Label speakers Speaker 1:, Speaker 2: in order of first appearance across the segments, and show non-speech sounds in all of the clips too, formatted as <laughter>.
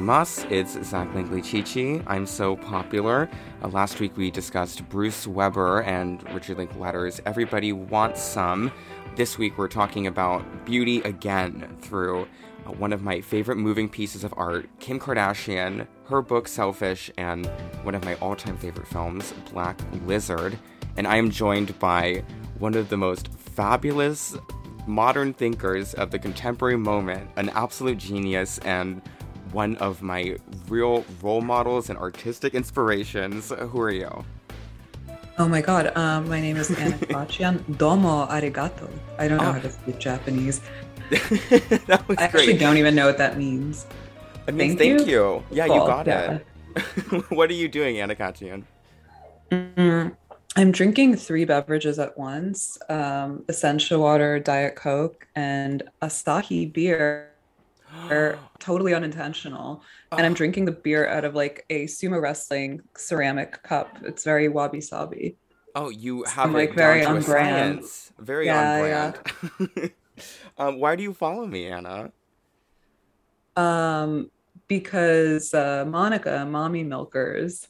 Speaker 1: gozaimasu. It's Zach Chichi. I'm so popular. Uh, last week we discussed Bruce Weber and Richard Linklater's Everybody Wants Some. This week we're talking about beauty again through uh, one of my favorite moving pieces of art, Kim Kardashian, her book Selfish, and one of my all time favorite films, Black Lizard. And I am joined by one of the most fabulous modern thinkers of the contemporary moment, an absolute genius and one of my real role models and artistic inspirations. Who are you?
Speaker 2: Oh my god, um, my name is Anna <laughs> Khachiyan. Domo arigato. I don't know
Speaker 1: Oh.
Speaker 2: how to speak Japanese. <laughs>
Speaker 1: that was
Speaker 2: I
Speaker 1: great.
Speaker 2: actually don't even know what that means.
Speaker 1: It means
Speaker 2: Thank
Speaker 1: thank you. Yeah, you got
Speaker 2: yeah.
Speaker 1: it. <laughs> what are you doing, Anna Khachiyan?
Speaker 2: Mm, I'm drinking three beverages at once um, Essentia water, Diet Coke, and Asahi beer. Are totally unintentional. And I'm drinking the beer out of like a sumo wrestling ceramic cup. It's very wabi sabi.
Speaker 1: Oh, you have
Speaker 2: like, very on brand.
Speaker 1: science. Very
Speaker 2: Yeah,
Speaker 1: on brand. <laughs> um, why do you follow me, Anna?
Speaker 2: Um, because uh, Monica, Mommy Milkers,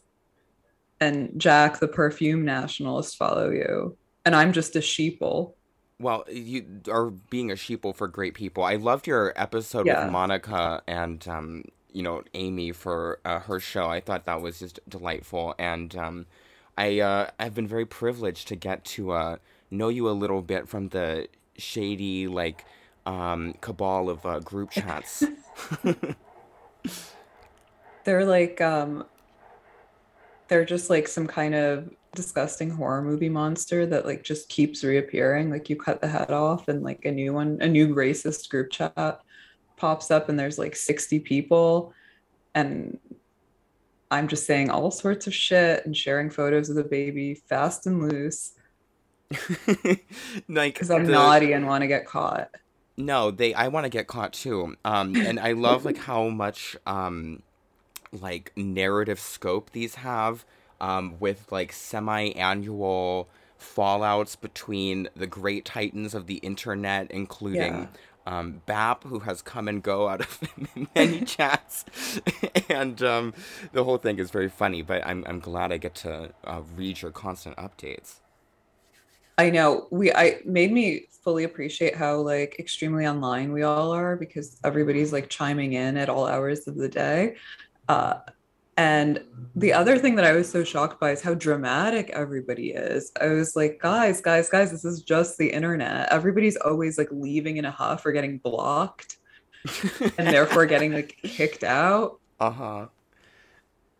Speaker 2: and Jack, the perfume nationalist, follow you. And I'm just a sheeple.
Speaker 1: Well, you are being a sheeple for great people. I loved your episode
Speaker 2: Yeah.
Speaker 1: with Monica and um, you know Amy for uh, her show. I thought that was just delightful, and um, I uh, I've been very privileged to get to uh, know you a little bit from the shady like um, cabal of uh, group chats. <laughs> <laughs>
Speaker 2: They're like, um, they're just like some kind of disgusting horror movie monster that like just keeps reappearing. Like you cut the head off and like a new one, a new racist group chat pops up and there's like 60 people and I'm just saying all sorts of shit and sharing photos of the baby fast and loose <laughs>
Speaker 1: like
Speaker 2: because I'm
Speaker 1: the-
Speaker 2: naughty and want to get caught.
Speaker 1: No, they. I want to get caught too. Um, and I love like how much um, like narrative scope these have. Um, with like semi-annual fallouts between the great titans of the internet, including
Speaker 2: Yeah.
Speaker 1: um, Bap, who has come and go out of <laughs> many <laughs> chats, and um, the whole thing is very funny. But I'm I'm glad I get to uh, read your constant updates.
Speaker 2: I know we I made me fully appreciate how like extremely online we all are because everybody's like chiming in at all hours of the day. Uh and the other thing that I was so shocked by is how dramatic everybody is. I was like, guys, guys, guys, this is just the internet. Everybody's always like leaving in a huff or getting blocked <laughs> and therefore getting like kicked out.
Speaker 1: Uh-huh.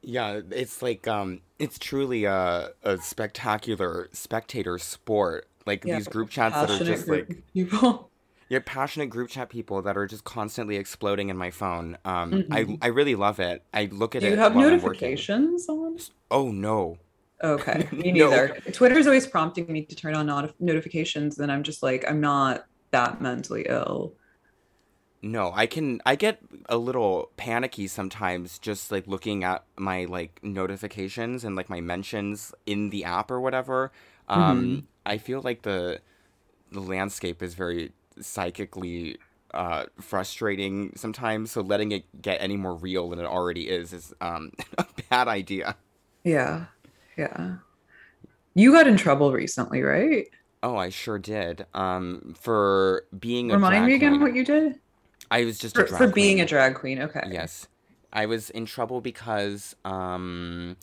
Speaker 1: Yeah, it's like um it's truly a a spectacular spectator sport. Like
Speaker 2: Yeah,
Speaker 1: these group chats that are just like
Speaker 2: people.
Speaker 1: You're passionate group chat people that are just constantly exploding in my phone. Um I
Speaker 2: Mhm.
Speaker 1: I really love it. I look at
Speaker 2: Do
Speaker 1: it
Speaker 2: you have
Speaker 1: while I'm working.
Speaker 2: notifications on?
Speaker 1: Oh no.
Speaker 2: Okay, <laughs> me
Speaker 1: No.
Speaker 2: neither. Twitter's always prompting me to turn on not- notifications, and I'm just like, I'm not that mentally ill.
Speaker 1: No, I can I get a little panicky sometimes just like looking at my like notifications and like my mentions in the app or whatever. Um
Speaker 2: Mhm.
Speaker 1: I feel like the the landscape is very psychically uh frustrating sometimes, so letting it get any more real than it already is is um <laughs> a bad idea.
Speaker 2: Yeah, yeah. You got in trouble recently, right?
Speaker 1: Oh, I sure did. Um for being a
Speaker 2: Remind
Speaker 1: drag
Speaker 2: me again
Speaker 1: queen.
Speaker 2: what you did
Speaker 1: I was just
Speaker 2: for,
Speaker 1: a drag
Speaker 2: for being a drag queen. Okay.
Speaker 1: Yes. I was in trouble because um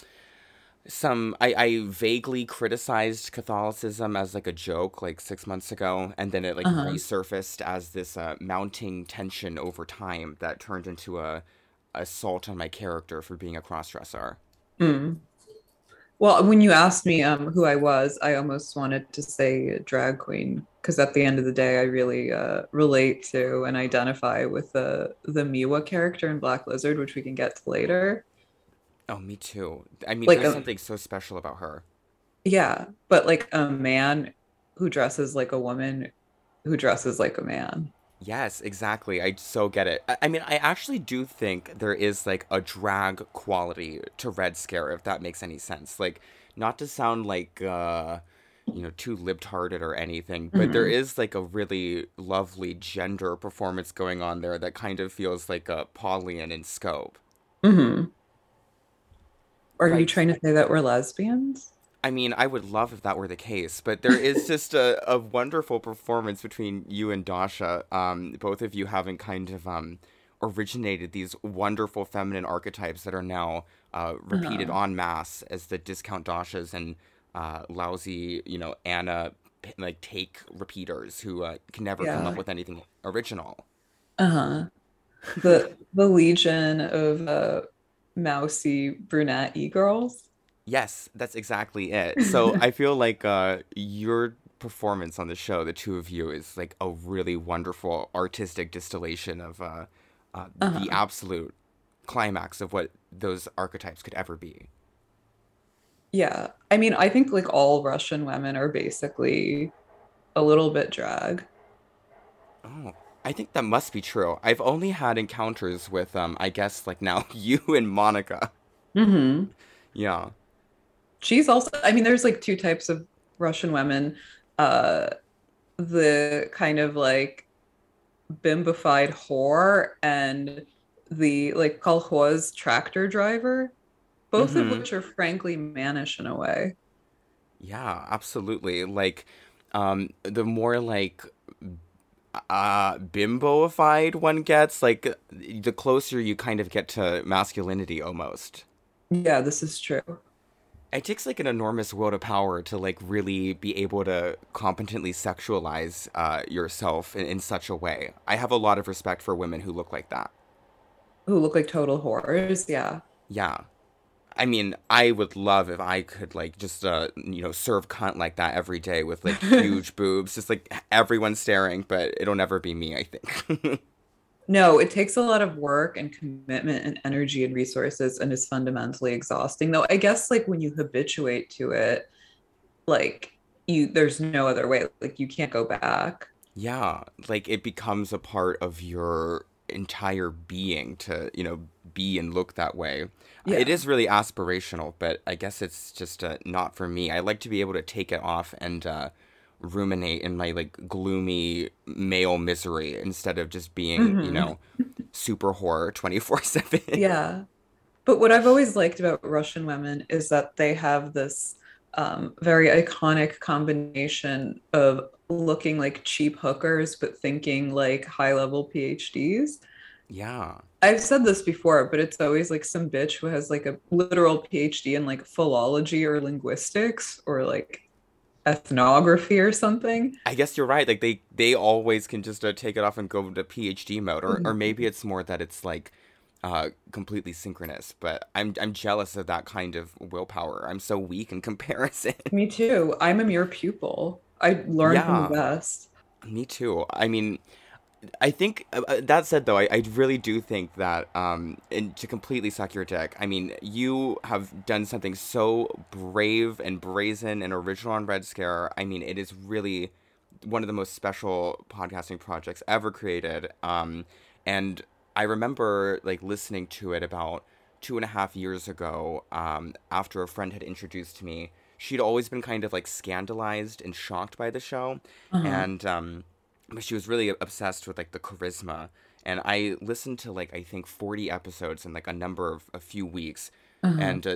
Speaker 1: some I, I vaguely criticized Catholicism as like a joke like six months ago and then it like
Speaker 2: Uh-huh.
Speaker 1: resurfaced as this uh, mounting tension over time that turned into a assault on my character for being a crossdresser.
Speaker 2: Mm. Well, when you asked me um who I was, I almost wanted to say drag queen because at the end of the day, I really uh, relate to and identify with the the Miwa character in Black Lizard, which we can get to later.
Speaker 1: Oh, me too. I mean,
Speaker 2: Like
Speaker 1: there's
Speaker 2: a-
Speaker 1: something so special about her.
Speaker 2: Yeah, but like a man who dresses like a woman who dresses like a man.
Speaker 1: Yes, exactly. I so get it. I, I mean, I actually do think there is like a drag quality to Red Scare, if that makes any sense. Like, not to sound like, uh, you know, too libtarded or anything, but there
Speaker 2: Mhm.
Speaker 1: is like a really lovely gender performance going on there that kind of feels like a Paglian in scope.
Speaker 2: hmm Are you trying to say that we're lesbians?
Speaker 1: I mean, I would love if that were the case, but there is <laughs> just a, a wonderful performance between you and Dasha. Um, both of you having kind of um, originated these wonderful feminine archetypes that are now uh, repeated
Speaker 2: Uh-huh.
Speaker 1: en masse as the discount Dashas and uh, lousy, you know, Anna like take repeaters who uh, can never come up with anything original.
Speaker 2: Uh-huh. The the legion of uh mousy brunette e-girls.
Speaker 1: Yes, that's exactly it. So <laughs> I feel like uh, your performance on the show, the two of you, is like a really wonderful artistic distillation of uh, uh, the
Speaker 2: Uh-huh.
Speaker 1: absolute climax of what those archetypes could ever be.
Speaker 2: Yeah. I mean, I think like all Russian women are basically a little bit drag.
Speaker 1: Oh, I think that must be true. I've only had encounters with, um, I guess, like now <laughs> you and Monica.
Speaker 2: hmm
Speaker 1: Yeah.
Speaker 2: She's also, I mean, there's like two types of Russian women. Uh, the kind of like bimbified whore and the like kolkhoz tractor driver, both of
Speaker 1: Mm-hmm.
Speaker 2: which are frankly mannish in a way.
Speaker 1: Yeah, absolutely. Like, um, the more like uh bimboified one gets, like the closer you kind of get to masculinity almost.
Speaker 2: Yeah, this is true.
Speaker 1: It takes like an enormous will to power to like really be able to competently sexualize uh yourself in, in such a way. I have a lot of respect for women who look like that.
Speaker 2: Who look like total whores. Yeah.
Speaker 1: Yeah. I mean, I would love if I could like just uh you know serve cunt like that every day with like <laughs> huge boobs, just like everyone staring, but it'll never be me, I think. <laughs>
Speaker 2: No, it takes a lot of work and commitment and energy and resources and is fundamentally exhausting. Though I guess like when you habituate to it, like you there's no other way. Like you can't go back.
Speaker 1: Yeah, like it becomes a part of your entire being to, you know, be and look that way. It
Speaker 2: Yeah.
Speaker 1: is really aspirational, but I guess it's just uh, not for me. I like to be able to take it off and uh, ruminate in my like gloomy male misery instead of just being, you
Speaker 2: hmm
Speaker 1: know, super horror 24/7.
Speaker 2: Yeah. But what I've always liked about Russian women is that they have this um, very iconic combination of looking like cheap hookers, but thinking like high level PhDs.
Speaker 1: Yeah.
Speaker 2: I've said this before, but it's always like some bitch who has like a literal PhD in like philology or linguistics or like ethnography or something.
Speaker 1: I guess you're right. Like they they always can just uh, take it off and go to PhD mode, or or maybe it's more that it's like uh completely synchronous. But I'm I'm jealous of that kind of willpower. I'm so weak in <laughs> comparison.
Speaker 2: Me too. I'm a mere pupil. I learn from the best.
Speaker 1: me too. I mean, I think uh, uh, that said though, I, I really do think that um and to completely suck your dick, I mean, you have done something so brave and brazen and original on Red Scare. I mean, it is really one of the most special podcasting projects ever created. Um and I remember like listening to it about two and a half years ago, um, after a friend had introduced me. She'd always been kind of like scandalized and shocked by the show
Speaker 2: Uh-huh.
Speaker 1: and um but she was really obsessed with like the charisma and i listened to like i think 40 episodes in like a number of a few weeks
Speaker 2: Uh-huh.
Speaker 1: and uh,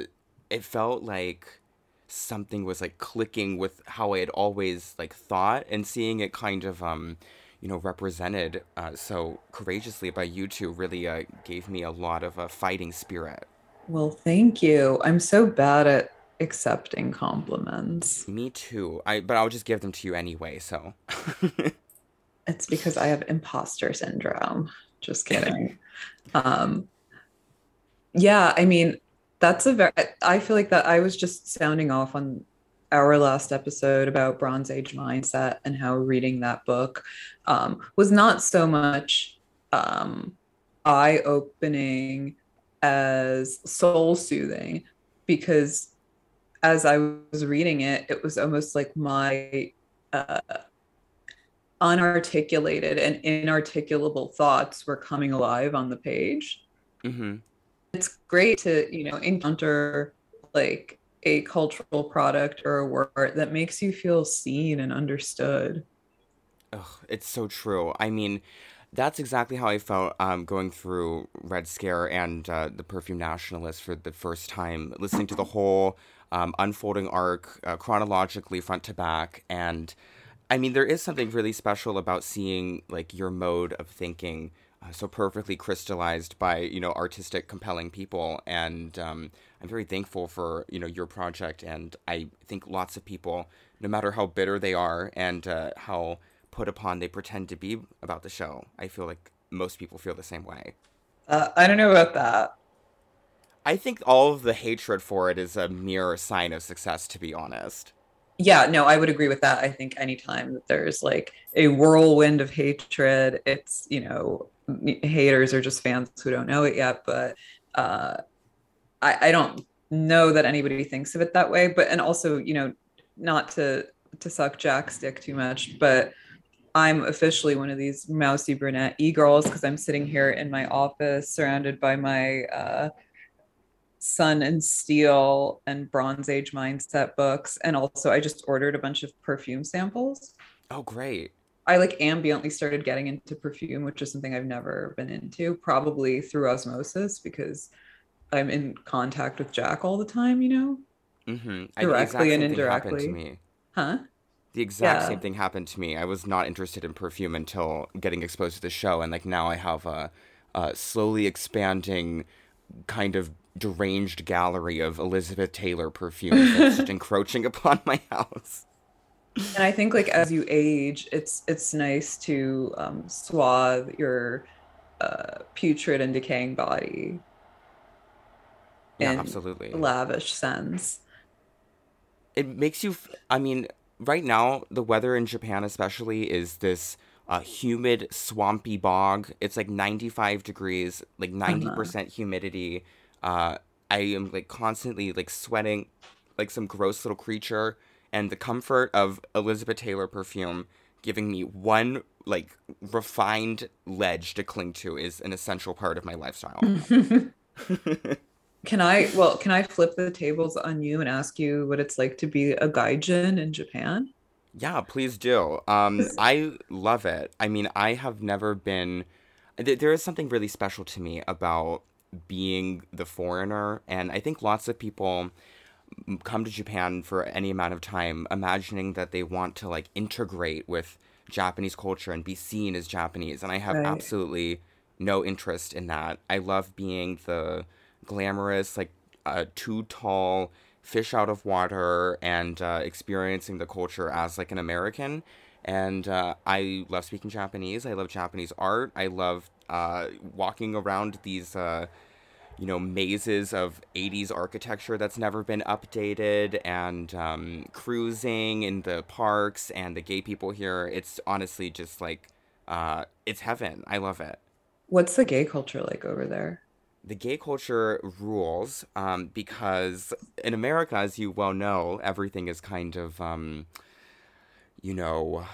Speaker 1: it felt like something was like clicking with how i had always like thought and seeing it kind of um you know represented uh, so courageously by you two really uh, gave me a lot of uh, fighting spirit
Speaker 2: Well, thank you. I'm so bad at accepting compliments.
Speaker 1: me too i but i'll just give them to you anyway so <laughs>
Speaker 2: It's because I have imposter syndrome. Just <laughs> kidding. Um, yeah, I mean, that's a very, I feel like that I was just sounding off on our last episode about Bronze Age mindset and how reading that book um, was not so much um, eye-opening as soul-soothing, because as I was reading it, it was almost like my uh, unarticulated and inarticulable thoughts were coming alive on the page.
Speaker 1: hmm
Speaker 2: It's great to, you know, encounter like a cultural product or a work that makes you feel seen and understood.
Speaker 1: Ugh, it's so true. I mean, That's exactly how I felt um, going through Red Scare and uh, the Perfume Nationalist for the first time, listening to the whole um, unfolding arc uh, chronologically, front to back. And I mean, there is something really special about seeing like your mode of thinking uh, so perfectly crystallized by you know artistic, compelling people. And um, I'm very thankful for you know your project. And I think lots of people, no matter how bitter they are and uh, how put upon they pretend to be about the show. I feel like most people feel the same way.
Speaker 2: Uh, I don't know about that.
Speaker 1: I think all of the hatred for it is a mere sign of success, to be honest.
Speaker 2: Yeah, no, I would agree with that. I think anytime that there's like a whirlwind of hatred, it's, you know, haters are just fans who don't know it yet. But uh, I, I don't know that anybody thinks of it that way. But, and also, you know, not to, to suck Jack's dick too much, but I'm officially one of these mousy brunette e girls because I'm sitting here in my office surrounded by my uh, Sun and Steel and Bronze Age mindset books. And also, I just ordered a bunch of perfume samples.
Speaker 1: Oh, great.
Speaker 2: I like ambiently started getting into perfume, which is something I've never been into, probably through osmosis because I'm in contact with Jack all the time, you know?
Speaker 1: Mm-hmm.
Speaker 2: Directly and indirectly.
Speaker 1: To me.
Speaker 2: Huh?
Speaker 1: The exact yeah. same thing happened to me. I was not interested in perfume until getting exposed to the show, and like now I have a, a slowly expanding kind of deranged gallery of Elizabeth Taylor perfumes that's just <laughs> encroaching upon my house.
Speaker 2: And I think like as you age, it's it's nice to um, swathe your uh, putrid and decaying body.
Speaker 1: Yeah, absolutely.
Speaker 2: Lavish scents.
Speaker 1: It makes you. F- I mean, right now the weather in Japan especially is this uh, humid, swampy bog. It's like 95 degrees, like 90% uh-huh. humidity. Uh, I am like constantly like sweating like some gross little creature. And the comfort of Elizabeth Taylor perfume giving me one like refined ledge to cling to is an essential part of my lifestyle. <laughs>
Speaker 2: Can I, well, can I flip the tables on you and ask you what it's like to be a gaijin in Japan?
Speaker 1: Yeah, please do. Um, <laughs> I love it. I mean, I have never been. Th- there is something really special to me about being the foreigner, and I think lots of people come to Japan for any amount of time, imagining that they want to like integrate with Japanese culture and be seen as Japanese, and I have right. absolutely no interest in that. I love being the glamorous, like uh, too tall fish out of water and uh, experiencing the culture as like an American. And uh, I love speaking Japanese. I love Japanese art. I love uh, walking around these, uh, you know, mazes of 80s architecture that's never been updated and um, cruising in the parks and the gay people here. It's honestly just like, uh, it's heaven. I love it.
Speaker 2: What's the gay culture like over there?
Speaker 1: the gay culture rules um, because in America, as you well know, everything is kind of, um, you know,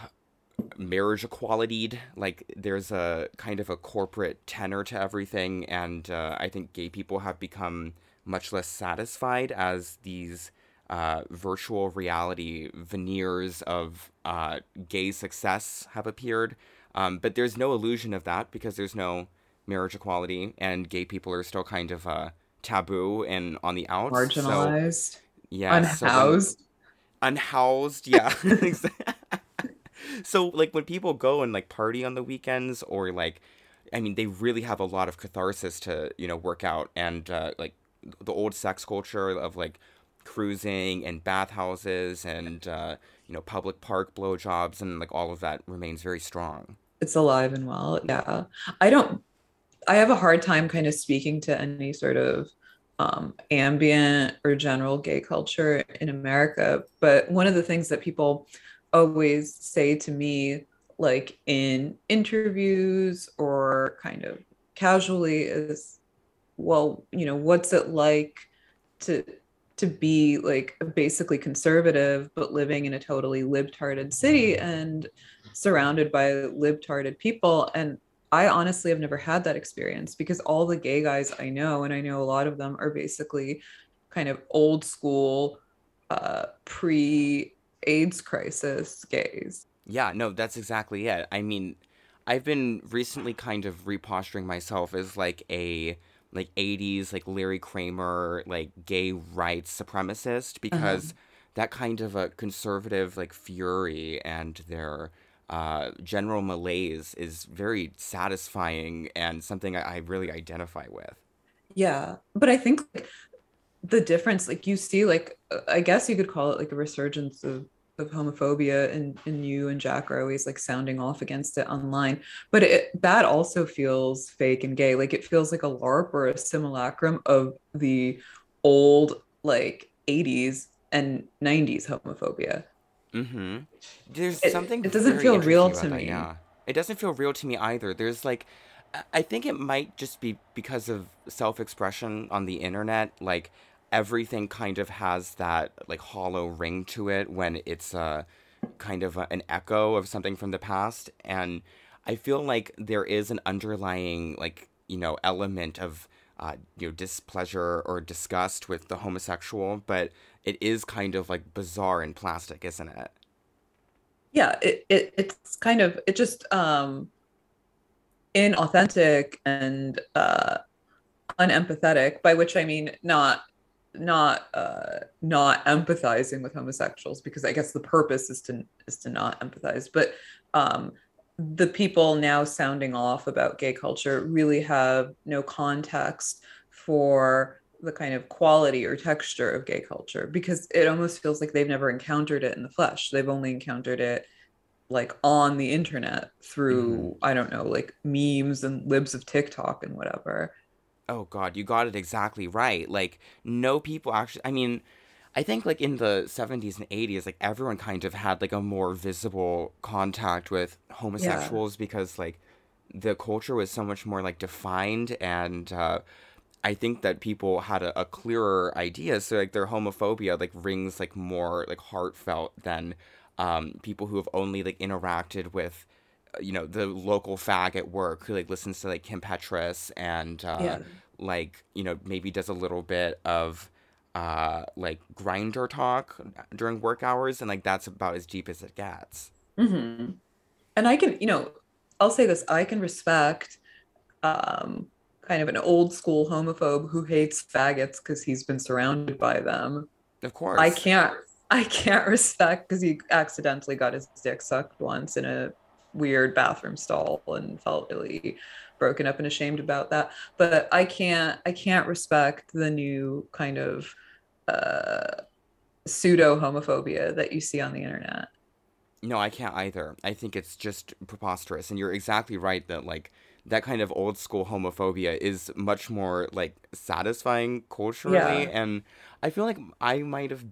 Speaker 1: marriage equality. Like there's a kind of a corporate tenor to everything, and uh, I think gay people have become much less satisfied as these uh, virtual reality veneers of uh, gay success have appeared. Um, but there's no illusion of that because there's no marriage equality, and gay people are still kind of uh, taboo and on the outs.
Speaker 2: Marginalized.
Speaker 1: So, yeah.
Speaker 2: Unhoused. So
Speaker 1: unhoused, yeah. <laughs> so like when people go and like party on the weekends or like I mean they really have a lot of catharsis to, you know, work out and uh, like the old sex culture of like cruising and bathhouses and uh, you know public park blowjobs and like all of that remains very strong.
Speaker 2: It's alive and well. Yeah. I don't I have a hard time kind of speaking to any sort of um, ambient or general gay culture in America. But one of the things that people always say to me, like in interviews or kind of casually, is, well, you know, what's it like to to be like basically conservative but living in a totally libtarded city and surrounded by libtarded people? And I honestly have never had that experience because all the gay guys I know, and I know a lot of them, are basically kind of old school, uh, pre AIDS crisis gays.
Speaker 1: Yeah, no, that's exactly it. I mean, I've been recently kind of reposturing myself as like a like 80s like Larry Kramer like gay rights supremacist because uh-huh. that kind of a conservative like fury and their uh, general malaise is very satisfying and something I, I really identify with.
Speaker 2: Yeah, but I think like, the difference, like you see, like I guess you could call it like a resurgence of of homophobia and, and you and Jack are always like sounding off against it online. But it, that also feels fake and gay. Like it feels like a LARP or a simulacrum of the old like 80s and 90s homophobia.
Speaker 1: Mm-hmm. There's it, something.
Speaker 2: It doesn't feel real to
Speaker 1: that,
Speaker 2: me.
Speaker 1: Yeah, it doesn't feel real to me either. There's like, I think it might just be because of self-expression on the internet. Like everything kind of has that like hollow ring to it when it's a uh, kind of a, an echo of something from the past, and I feel like there is an underlying like you know element of uh, you know displeasure or disgust with the homosexual, but it is kind of like bizarre and plastic, isn't it?
Speaker 2: Yeah, it, it it's kind of it just um inauthentic and uh unempathetic, by which I mean not not uh not empathizing with homosexuals because I guess the purpose is to is to not empathize, but um the people now sounding off about gay culture really have no context for the kind of quality or texture of gay culture because it almost feels like they've never encountered it in the flesh. They've only encountered it like on the internet through mm. I don't know, like memes and libs of TikTok and whatever.
Speaker 1: Oh god, you got it exactly right. Like no people actually I mean I think like in the 70s and 80s like everyone kind of had like a more visible contact with homosexuals yeah. because like the culture was so much more like defined and uh I think that people had a, a, clearer idea. So like their homophobia like rings like more like heartfelt than um, people who have only like interacted with you know the local fag at work who like listens to like Kim Petras and uh, yeah. like you know maybe does a little bit of uh, like Grindr talk during work hours and like that's about as deep as it gets.
Speaker 2: Mm-hmm. And I can you know I'll say this I can respect um kind of an old school homophobe who hates faggots because he's been surrounded by them.
Speaker 1: Of course.
Speaker 2: I can't I can't <laughs> respect because he accidentally got his dick sucked once in a weird bathroom stall and felt really broken up and ashamed about that. But I can't I can't respect the new kind of uh pseudo homophobia that you see on the internet.
Speaker 1: No, I can't either. I think it's just preposterous. And you're exactly right that like that kind of old school homophobia is much more like satisfying culturally yeah. and i feel like i might have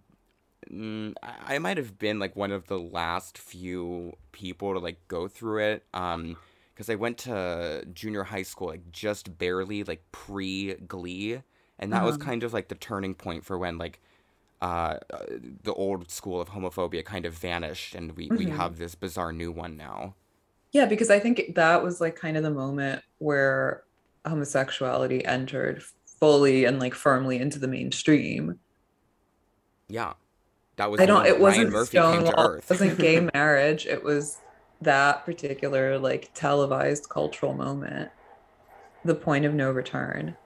Speaker 1: mm, i might have been like one of the last few people to like go through it um because i went to junior high school like just barely like pre glee and that uh-huh. was kind of like the turning point for when like uh, the old school of homophobia kind of vanished and we, mm-hmm. we have this bizarre new one now
Speaker 2: yeah, because I think that was like kind of the moment where homosexuality entered fully and like firmly into the mainstream.
Speaker 1: Yeah. That was
Speaker 2: I don't it wasn't Murphy Stonewall, it wasn't gay <laughs> marriage. It was that particular like televised cultural moment. The point of no return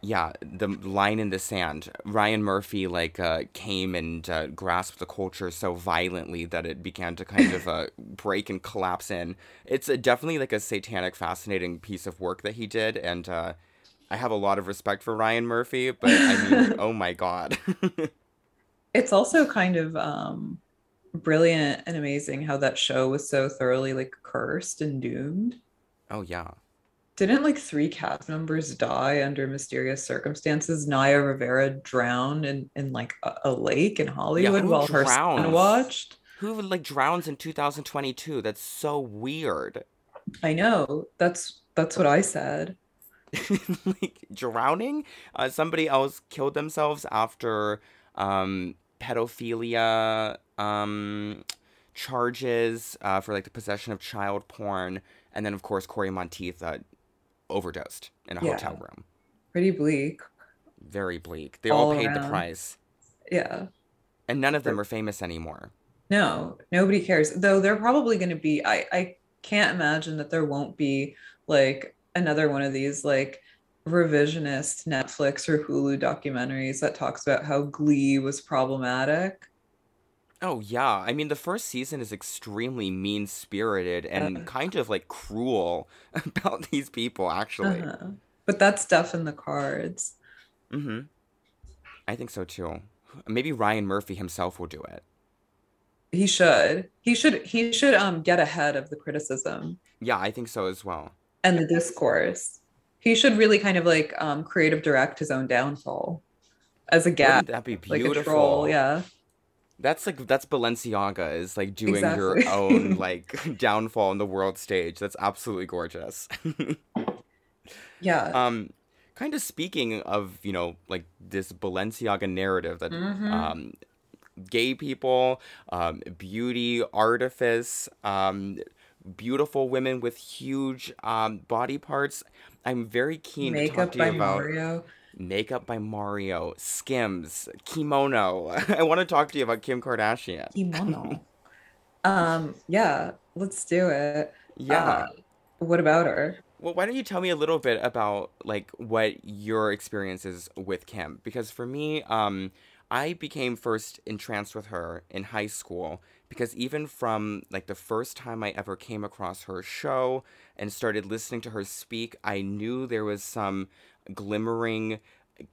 Speaker 1: yeah, the line in the sand. Ryan Murphy like uh, came and uh, grasped the culture so violently that it began to kind of uh, <laughs> break and collapse in. It's definitely like a satanic, fascinating piece of work that he did, and uh, I have a lot of respect for Ryan Murphy. But I mean, <laughs> oh my god.
Speaker 2: It's also kind of um, brilliant and amazing how that show was so thoroughly like cursed and doomed.
Speaker 1: Oh yeah
Speaker 2: didn't like three cast members die under mysterious circumstances? Naya Rivera drowned in, in like a, a lake in Hollywood yeah, while drowns? her son watched.
Speaker 1: Who like drowns in 2022? That's so weird.
Speaker 2: I know. That's that's what I said. <laughs>
Speaker 1: like drowning? Uh, somebody else killed themselves after um, pedophilia um, charges uh, for like the possession of child porn, and then of course Cory Monteith uh, overdosed in a yeah. hotel room.
Speaker 2: Pretty bleak.
Speaker 1: Very bleak. They all, all paid around. the price.
Speaker 2: Yeah.
Speaker 1: And none of them are famous anymore.
Speaker 2: No, nobody cares. Though they're probably going to be. I I can't imagine that there won't be like another one of these like revisionist Netflix or Hulu documentaries that talks about how Glee was problematic.
Speaker 1: Oh yeah, I mean the first season is extremely mean-spirited and
Speaker 2: Uh,
Speaker 1: kind of like cruel <laughs> about these people actually.
Speaker 2: uh-huh. But that's stuff in the cards.
Speaker 1: Mhm. I think so too. Maybe Ryan Murphy himself will do it.
Speaker 2: He should. He should he should um get ahead of the criticism
Speaker 1: Yeah, I think so as well.
Speaker 2: and the discourse. He should really kind of like um creative direct his own downfall as a gag,
Speaker 1: Wouldn't that be
Speaker 2: like a troll,
Speaker 1: beautiful?
Speaker 2: yeah.
Speaker 1: That's like that's Balenciaga is like doing your own <laughs> like downfall on the world stage. That's absolutely gorgeous. <laughs>
Speaker 2: Yeah.
Speaker 1: Um, kind of speaking of, you know, like this Balenciaga narrative that
Speaker 2: hmm
Speaker 1: um, gay people, um, beauty, artifice, um, beautiful women with huge um, body parts. I'm very keen to talk
Speaker 2: Makeup
Speaker 1: to you
Speaker 2: by
Speaker 1: about
Speaker 2: Mario.
Speaker 1: Makeup by Mario, Skims, Kimono. <laughs> I want to talk to you about Kim Kardashian.
Speaker 2: Kimono. <laughs> Um, yeah, let's do it. Uh,
Speaker 1: Yeah.
Speaker 2: what about her?
Speaker 1: Well, why don't you tell me a little bit about like what your experiences with Kim? Because for me, um, I became first entranced with her in high school because even from like the first time I ever came across her show and started listening to her speak, I knew there was some glimmering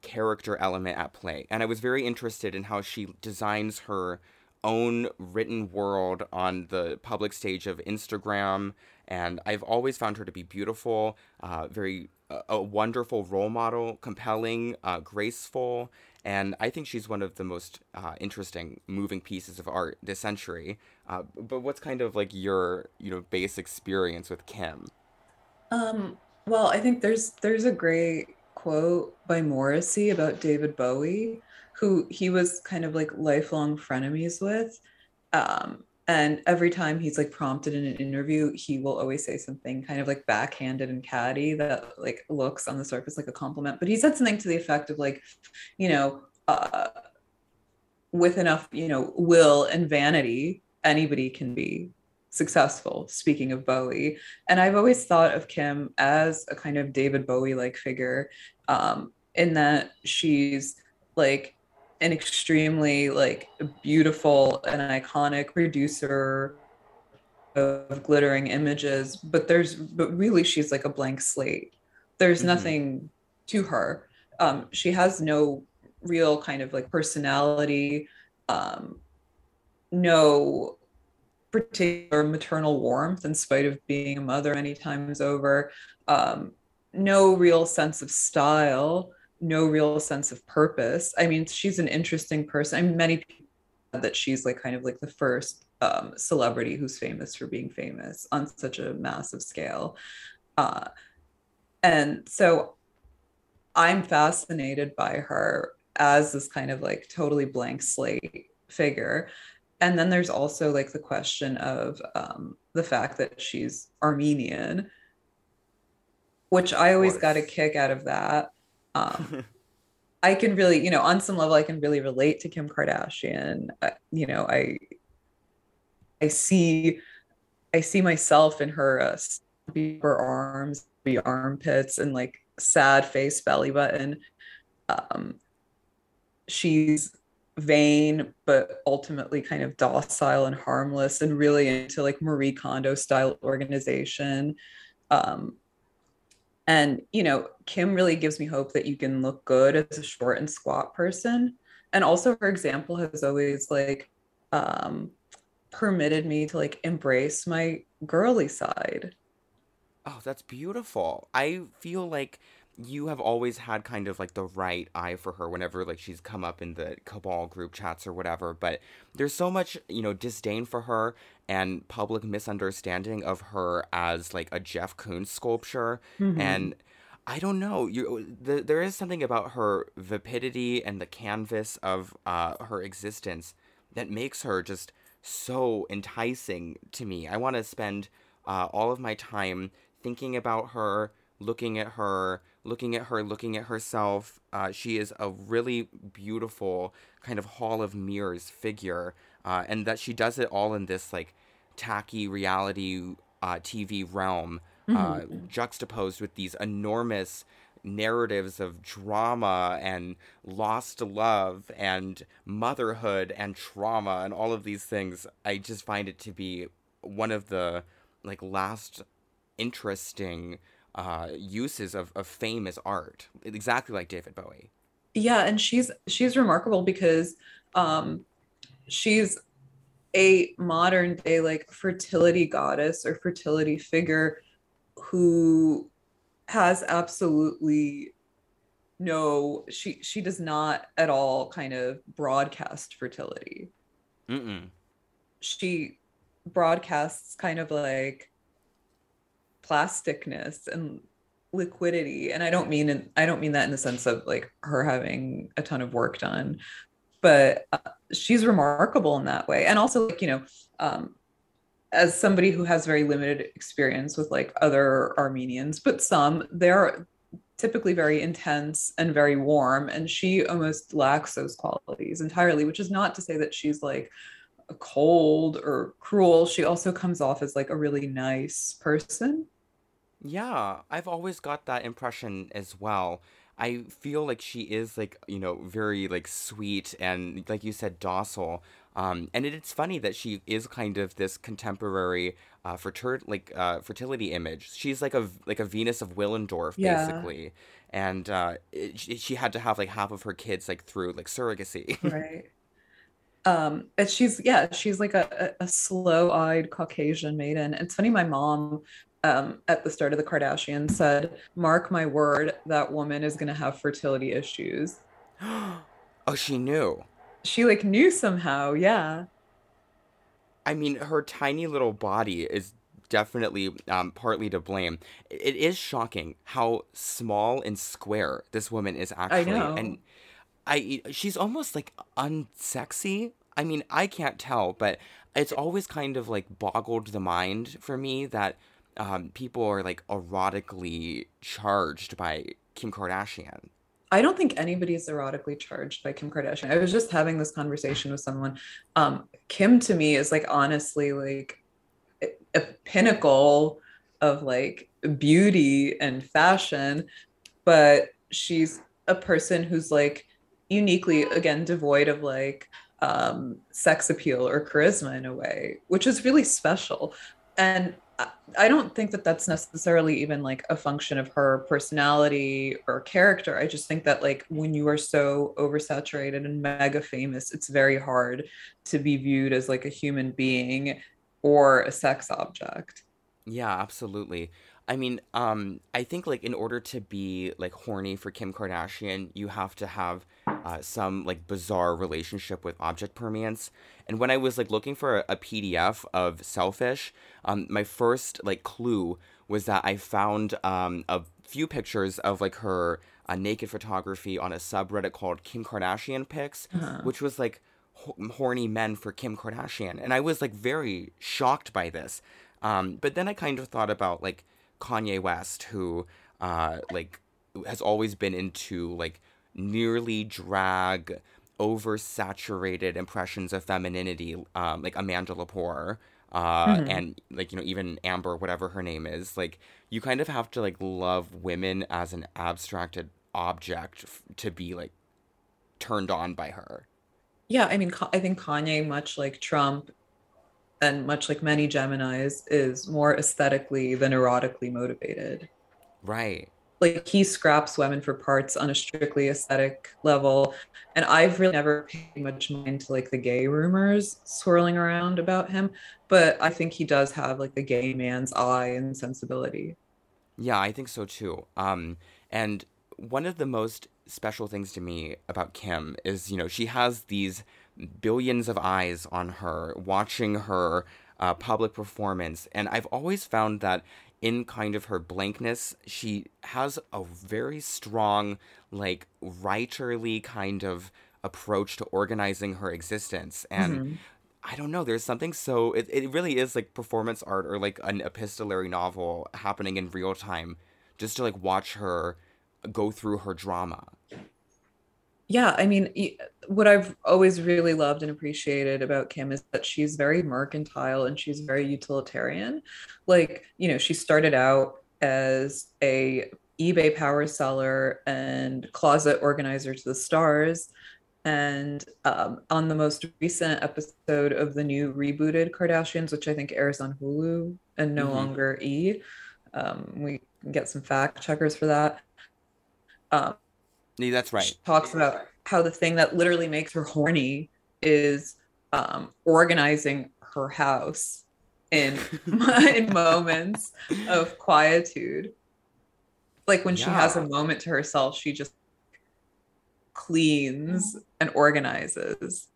Speaker 1: character element at play. And I was very interested in how she designs her own written world on the public stage of Instagram. And I've always found her to be beautiful, uh, very uh, a wonderful role model, compelling, uh, graceful, and I think she's one of the most uh, interesting moving pieces of art this century. Uh, but what's kind of like your you know base experience with Kim?
Speaker 2: Um, well, I think there's there's a great quote by Morrissey about David Bowie, who he was kind of like lifelong frenemies with. Um, and every time he's like prompted in an interview, he will always say something kind of like backhanded and catty that like looks on the surface like a compliment. But he said something to the effect of like, you know, uh, with enough, you know, will and vanity, anybody can be successful. Speaking of Bowie, and I've always thought of Kim as a kind of David Bowie like figure, um, in that she's like an extremely like beautiful and iconic producer of glittering images, but there's but really she's like a blank slate. There's
Speaker 1: hmm
Speaker 2: nothing to her. Um, she has no real kind of like personality, um, no particular maternal warmth in spite of being a mother many times over, um, no real sense of style, no real sense of purpose. I mean, she's an interesting person. I mean, many people that she's like kind of like the first um, celebrity who's famous for being famous on such a massive scale. Uh, and so I'm fascinated by her as this kind of like totally blank slate figure. And then there's also like the question of um, the fact that she's Armenian, which I always got a kick out of that. Um, I can really, you know, on some level, I can really relate to Kim Kardashian. Uh, you know, I I see I see myself in her uh, upper arms, the armpits, and like sad face belly button. Um, she's vain, but ultimately kind of docile and harmless, and really into like Marie Kondo style organization. Um, and you know, Kim really gives me hope that you can look good as a short and squat person. And also, her example has always like um, permitted me to like embrace my girly side.
Speaker 1: Oh, that's beautiful. I feel like you have always had kind of like the right eye for her whenever like she's come up in the cabal group chats or whatever, but there's so much, you know, disdain for her and public misunderstanding of her as like a Jeff Koons sculpture
Speaker 2: Mhm.
Speaker 1: and I don't know. You, the, there is something about her vapidity and the canvas of uh, her existence that makes her just so enticing to me. I want to spend uh, all of my time thinking about her, looking at her, looking at her, looking at herself. Uh, she is a really beautiful kind of hall of mirrors figure, uh, and that she does it all in this like tacky reality uh, TV realm, uh,
Speaker 2: Mhm.
Speaker 1: juxtaposed with these enormous narratives of drama and lost love and motherhood and trauma and all of these things. I just find it to be one of the like last interesting uh, uses of, of fame as art, exactly like David Bowie.
Speaker 2: Yeah, and she's she's remarkable because um she's a modern day like fertility goddess or fertility figure who has absolutely no she she does not at all kind of broadcast fertility.
Speaker 1: Mm-mm.
Speaker 2: She broadcasts kind of like plasticness and liquidity. And i don't mean in, i don't mean that in the sense of like her having a ton of work done but uh, she's remarkable in that way. And also like you know um as somebody who has very limited experience with like other armenians but some they're typically very intense and very warm and she almost lacks those qualities entirely which is not to say that she's like cold or cruel. She also comes off as like a really nice person
Speaker 1: Yeah, I've always got that impression as well. I feel like she is like, you know, very like sweet and like you said, docile. Um, and it, it's funny that she is kind of this contemporary uh, fertir like uh, fertility image. She's like a like a Venus of Willendorf,
Speaker 2: yeah
Speaker 1: basically, and uh, it, she she had to have like half of her kids like through like surrogacy. <laughs>
Speaker 2: right um and she's yeah she's like a, a a slow-eyed caucasian maiden it's funny my mom um at the start of the kardashians said mark my word that woman is going to have fertility issues <gasps>
Speaker 1: Oh, she knew.
Speaker 2: she like knew somehow yeah
Speaker 1: I mean, her tiny little body is definitely um, partly to blame. It is shocking how small and square this woman is
Speaker 2: i
Speaker 1: actually, and I she's almost like unsexy. I mean, I can't tell, but it's always kind of like boggled the mind for me that um, people are like erotically charged by Kim Kardashian.
Speaker 2: i don't think anybody is erotically charged by kim kardashian. I was just having this conversation with someone. Um kim to me is like honestly like a pinnacle of like beauty and fashion but she's a person who's like uniquely again devoid of like um sex appeal or charisma in a way which is really special. And I don't think that that's necessarily even like a function of her personality or character. I just think that like when you are so oversaturated and mega famous, it's very hard to be viewed as like a human being or a sex object.
Speaker 1: Yeah, absolutely. I mean, um, I think like in order to be like horny for Kim Kardashian, you have to have uh, some like bizarre relationship with object permanence. And when I was like looking for a, PDF of Selfish, um, my first like clue was that I found um, a few pictures of like her uh, naked photography on a subreddit called Kim Kardashian Pics,
Speaker 2: Uh-huh.
Speaker 1: which was like ho- horny men for Kim Kardashian, and I was like very shocked by this. Um, but then I kind of thought about like Kanye West, who uh, like has always been into like nearly drag, oversaturated impressions of femininity, um, like Amanda Lepore. Uh,
Speaker 2: Mhm.
Speaker 1: and like you know even Amber whatever her name is like you kind of have to like love women as an abstracted object f- to be like turned on by her
Speaker 2: Yeah, I mean, I think Kanye, much like Trump and much like many Geminis, is more aesthetically than erotically motivated.
Speaker 1: right
Speaker 2: like he scraps women for parts on a strictly aesthetic level and i've really never paid much mind to like the gay rumors swirling around about him but i think he does have like the gay man's eye and sensibility
Speaker 1: Yeah, I think so too. Um, and one of the most special things to me about Kim is, you know, she has these billions of eyes on her watching her uh, public performance. And I've always found that in kind of her blankness, she has a very strong, like, writerly kind of approach to organizing her existence. And
Speaker 2: Mhm.
Speaker 1: I don't know. There's something so it, it really is like performance art or like an epistolary novel happening in real time, just to like watch her go through her drama.
Speaker 2: Yeah i mean what I've always really loved and appreciated about Kim is that she's very mercantile and she's very utilitarian. Like, you know, she started out as a eBay power seller and closet organizer to the stars. And um, on the most recent episode of the new rebooted Kardashians, which I think airs on Hulu and no mm-hmm. longer E, um, we can get some fact checkers for that.
Speaker 1: Um, yeah, that's right. She
Speaker 2: talks about how the thing that literally makes her horny is um, organizing her house in <laughs> in moments of quietude. Like when yeah. she has a moment to herself, she just cleans and organizes.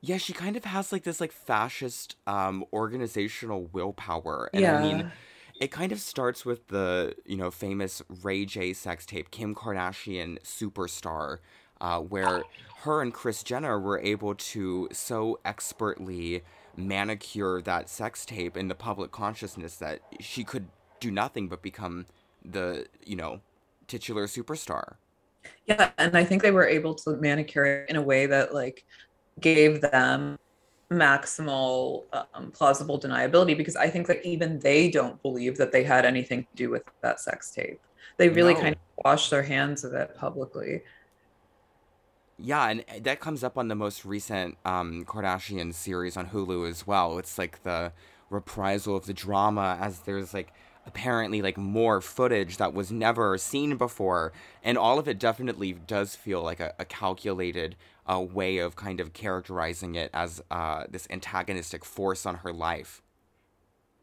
Speaker 1: Yeah, she kind of has like this like fascist um organizational willpower. And yeah. I mean it kind of starts with the, you know, famous Ray J sex tape, Kim Kardashian Superstar, uh, where her and Kris Jenner were able to so expertly manicure that sex tape in the public consciousness that she could do nothing but become the, you know, titular superstar.
Speaker 2: Yeah, and I think they were able to manicure it in a way that like gave them maximal um, plausible deniability because I think that even they don't believe that they had anything to do with that sex tape. They really no. kind of wash their hands of it publicly.
Speaker 1: Yeah, and that comes up on the most recent um, Kardashian series on Hulu as well. It's like the reprisal of the drama as there's like apparently like more footage that was never seen before and all of it definitely does feel like a, a calculated uh, way of kind of characterizing it as uh, this antagonistic force on her life.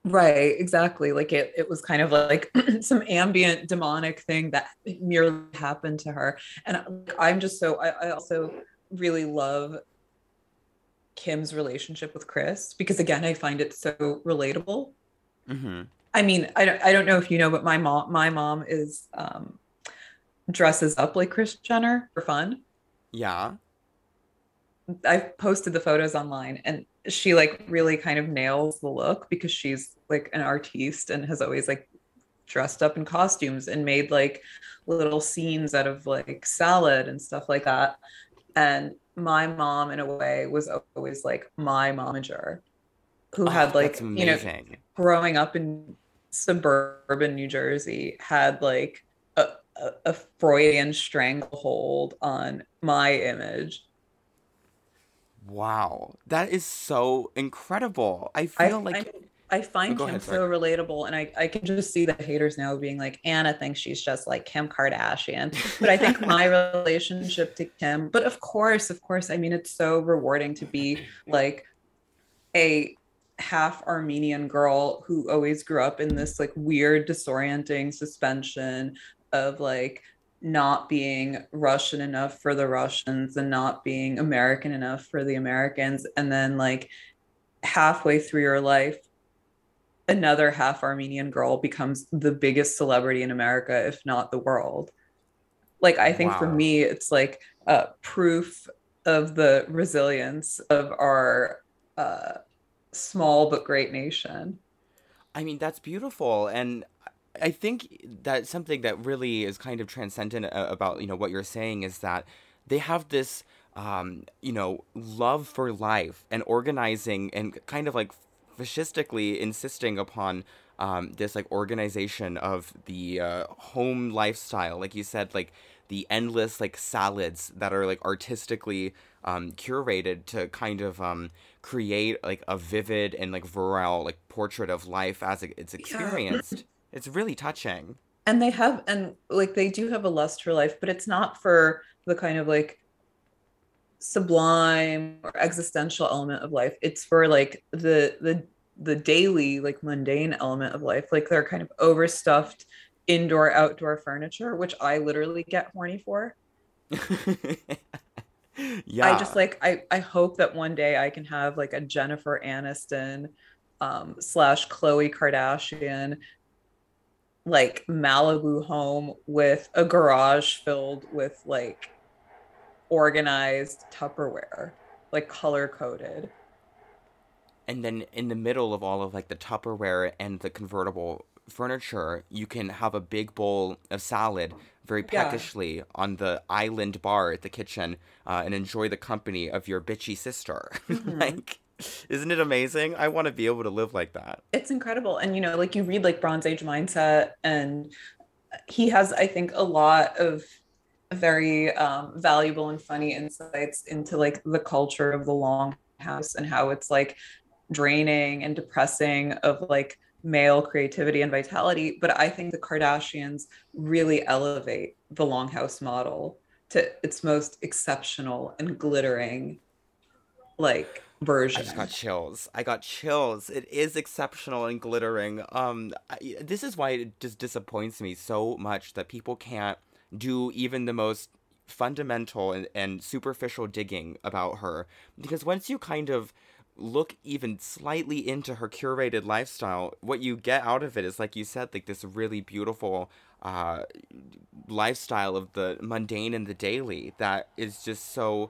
Speaker 2: Right exactly. Like it, it was kind of like <clears throat> some ambient demonic thing that merely happened to her. And i'm just so I, I also really love kim's relationship with Kris because again i find it so relatable. Mm-hmm. I mean, I don't, I don't know if you know, but my mom, my mom is um, dresses up like Kris Jenner for fun.
Speaker 1: Yeah.
Speaker 2: I've posted the photos online and she like really kind of nails the look because she's like an artiste and has always like dressed up in costumes and made like little scenes out of like salad and stuff like that. And my mom, in a way, was always like my momager who oh, had like, you know, growing up in suburban New Jersey had like a, a, a Freudian stranglehold on my image.
Speaker 1: Wow, that is so incredible. I feel I, like
Speaker 2: I, I find oh, him ahead, so relatable, and I, I can just see the haters now being like, Anna thinks she's just like Kim Kardashian. But I think my <laughs> relationship to Kim, but of course, of course, I mean, it's so rewarding to be like a half Armenian girl who always grew up in this like weird disorienting suspension of like not being Russian enough for the Russians and not being American enough for the Americans. And then like halfway through your life, another half Armenian girl becomes the biggest celebrity in America, if not the world. Like I think wow. for me, it's like uh, proof of the resilience of our uh, small but great nation.
Speaker 1: I mean, that's beautiful. And I think that something that really is kind of transcendent uh, about, you know, what you're saying is that they have this, um, you know, love for life and organizing and kind of like fascistically insisting upon um, this like organization of the uh, home lifestyle. Like you said, like the endless like salads that are like artistically um, curated to kind of um, create like a vivid and like virile like portrait of life as it's experienced. It's really touching.
Speaker 2: And they have and like they do have a lust for life, but it's not for the kind of like sublime or existential element of life. It's for like the the the daily like mundane element of life. Like they're kind of overstuffed indoor outdoor furniture, which I literally get horny for. <laughs> yeah. I just like I I hope that one day I can have like a Jennifer Aniston um slash Khloé Kardashian like Malibu home with a garage filled with like organized Tupperware, like color coded.
Speaker 1: And then in the middle of all of like the Tupperware and the convertible furniture, you can have a big bowl of salad very peckishly yeah. on the island bar at the kitchen uh, and enjoy the company of your bitchy sister. <laughs> Mm-hmm. like, isn't it amazing? I want to be able to live like that.
Speaker 2: It's incredible. And, you know, like you read like Bronze Age Mindset, and he has, I think, a lot of very um, valuable and funny insights into like the culture of the longhouse and how it's like draining and depressing of like male creativity and vitality. But I think the Kardashians really elevate the longhouse model to its most exceptional and glittering like version.
Speaker 1: I just got chills. I got chills. It is exceptional and glittering. Um, I, this is why it just disappoints me so much that people can't do even the most fundamental and, and superficial digging about her because once you kind of look even slightly into her curated lifestyle, what you get out of it is, like you said, like this really beautiful uh, lifestyle of the mundane and the daily that is just so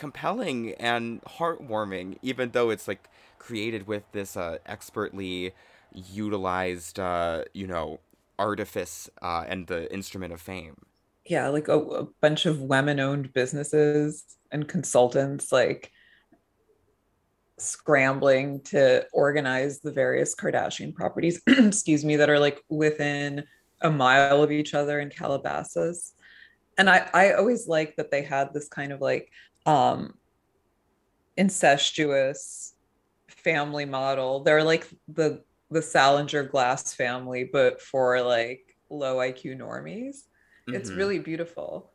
Speaker 1: compelling and heartwarming, even though it's like created with this uh, expertly utilized, uh, you know, artifice uh, and the instrument of fame.
Speaker 2: Yeah, like a, a bunch of women owned businesses and consultants, like scrambling to organize the various Kardashian properties, <clears throat> excuse me, that are like within a mile of each other in Calabasas. And I, I always like that they had this kind of like um incestuous family model. They're like the the Salinger glass family, but for like low IQ normies. Mm-hmm. It's really beautiful.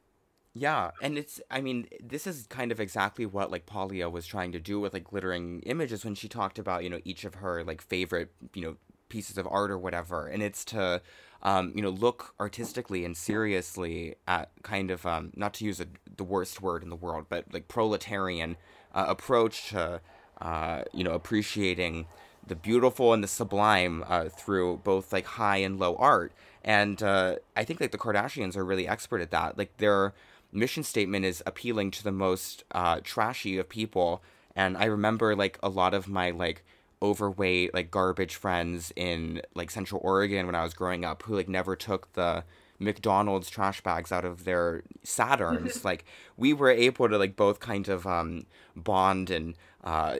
Speaker 1: Yeah, and it's I mean, this is kind of exactly what like Paglia was trying to do with like glittering images when she talked about, you know, each of her like favorite, you know, pieces of art or whatever. And it's to um, you know, look artistically and seriously at kind of um, not to use a, the worst word in the world, but like proletarian uh, approach to uh, you know, appreciating the beautiful and the sublime uh, through both like high and low art. And uh, I think like the Kardashians are really expert at that. Like they're mission statement is appealing to the most uh, trashy of people. And I remember like a lot of my like overweight like garbage friends in like Central Oregon when I was growing up who like never took the McDonald's trash bags out of their Saturns. <laughs> like we were able to like both kind of um, bond and uh,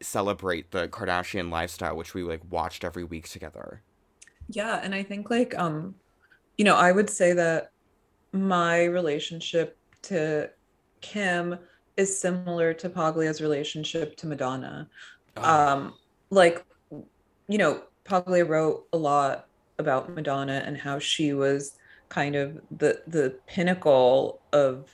Speaker 1: celebrate the Kardashian lifestyle, which we like watched every week together.
Speaker 2: Yeah, and I think like um, you know, I would say that my relationship to Kim is similar to Paglia's relationship to Madonna. Oh. Um, like, you know, Paglia wrote a lot about Madonna and how she was kind of the the pinnacle of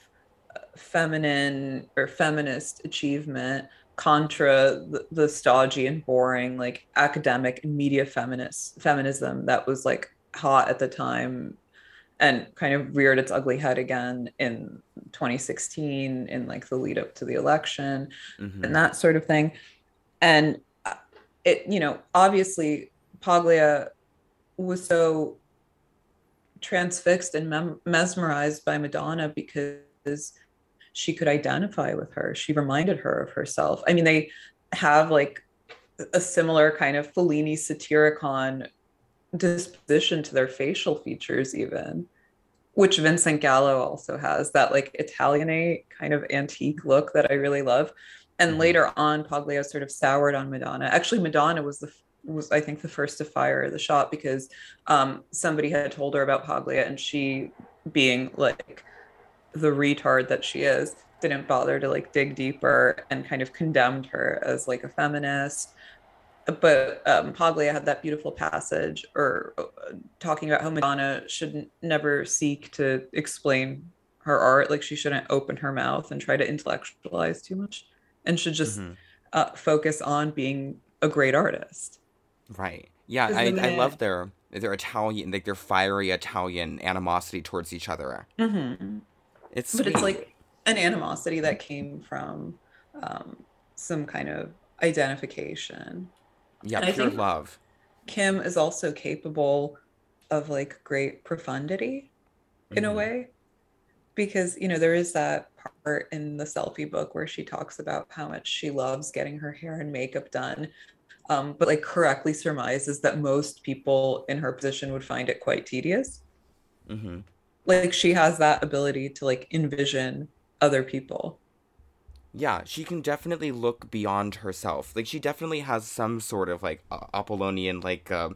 Speaker 2: feminine or feminist achievement contra the, the stodgy and boring like academic and media feminist feminism that was like hot at the time and kind of reared its ugly head again in 2016 in like the lead up to the election mm-hmm. and that sort of thing and it you know obviously paglia was so transfixed and mem- mesmerized by madonna because she could identify with her she reminded her of herself i mean they have like a similar kind of Fellini Satyricon disposition to their facial features even which Vincent Gallo also has that like Italianate kind of antique look that I really love. And mm-hmm. later on, Paglia sort of soured on Madonna. Actually, Madonna was the was I think the first to fire the shot because um, somebody had told her about Paglia, and she, being like the retard that she is, didn't bother to like dig deeper and kind of condemned her as like a feminist but um, Paglia had that beautiful passage or uh, talking about how Madonna should never seek to explain her art. Like she shouldn't open her mouth and try to intellectualize too much and should just mm-hmm. uh, focus on being a great artist.
Speaker 1: Right. Yeah. I, I love their, their Italian, like their fiery Italian animosity towards each other. Mm-hmm.
Speaker 2: It's, but sweet. it's like an animosity that came from um, some kind of identification.
Speaker 1: Yeah, and pure love.
Speaker 2: Kim is also capable of like great profundity in mm-hmm. a way because you know there is that part in the selfie book where she talks about how much she loves getting her hair and makeup done um, but like correctly surmises that most people in her position would find it quite tedious
Speaker 1: mm-hmm.
Speaker 2: like she has that ability to like envision other people.
Speaker 1: Yeah, she can definitely look beyond herself. Like she definitely has some sort of like Apollonian like uh,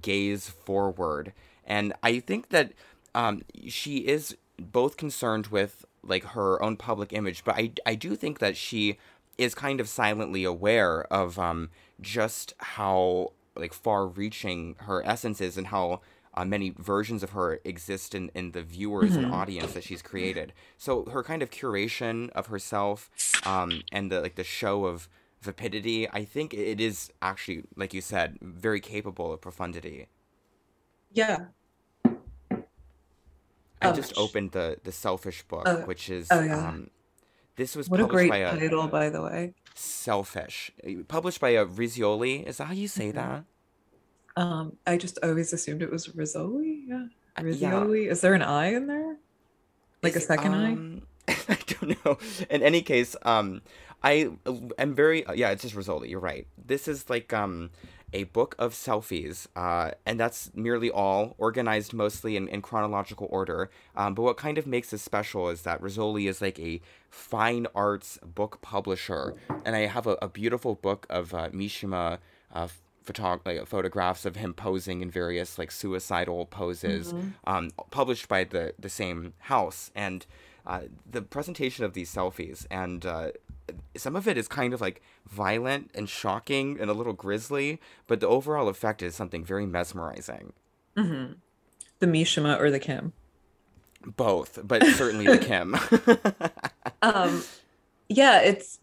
Speaker 1: gaze forward, and I think that um, she is both concerned with like her own public image, but I I do think that she is kind of silently aware of um, just how like far reaching her essence is and how uh, many versions of her exist in, in the viewers mm-hmm. and audience that she's created. So her kind of curation of herself um, and the like the show of vapidity, I think it is actually, like you said, very capable of profundity.
Speaker 2: Yeah.
Speaker 1: I oh, just opened the the Selfish book, uh, which is
Speaker 2: oh, yeah. um,
Speaker 1: this was
Speaker 2: what a great by a, title, by the way.
Speaker 1: Selfish, published by a Rizzoli. Is that how you say mm-hmm. that?
Speaker 2: Um, I just always assumed it was Rizzoli. Yeah, Rizzoli. Yeah. Is there an I in there? Like Is, a second um,
Speaker 1: I? <laughs> I don't know. In any case, um, I am very yeah. It's just Rizzoli. You're right. This is like um a book of selfies, uh, and that's merely all, organized mostly in, in chronological order. Um, but what kind of makes this special is that Rizzoli is like a fine arts book publisher, and I have a, a beautiful book of uh, Mishima uh, photog- like, photographs of him posing in various like suicidal poses, mm-hmm. um, published by the the same house. And uh, the presentation of these selfies and uh, some of it is kind of like violent and shocking and a little grisly, but the overall effect is something very mesmerizing.
Speaker 2: Mm-hmm. The Mishima or the Kim?
Speaker 1: Both, but certainly the <laughs> Kim. <laughs>
Speaker 2: um, yeah, it's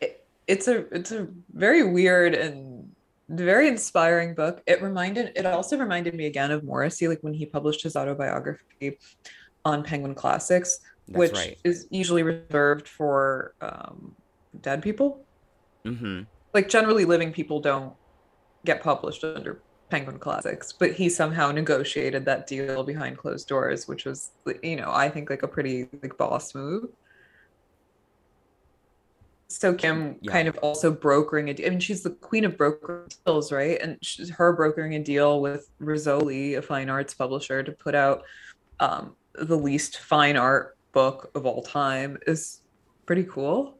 Speaker 2: it, it's a it's a very weird and very inspiring book. It reminded it also reminded me again of Morrissey, like when he published his autobiography on Penguin Classics, That's which right. is usually reserved for um, dead people.
Speaker 1: Mm-hmm.
Speaker 2: Like generally, living people don't get published under Penguin Classics, but he somehow negotiated that deal behind closed doors, which was, you know, I think like a pretty like boss move so Kim yeah. kind of also brokering a deal. I mean, she's the queen of broker deals, right? And she's her brokering a deal with Rizzoli, a fine arts publisher, to put out um, the least fine art book of all time is pretty cool.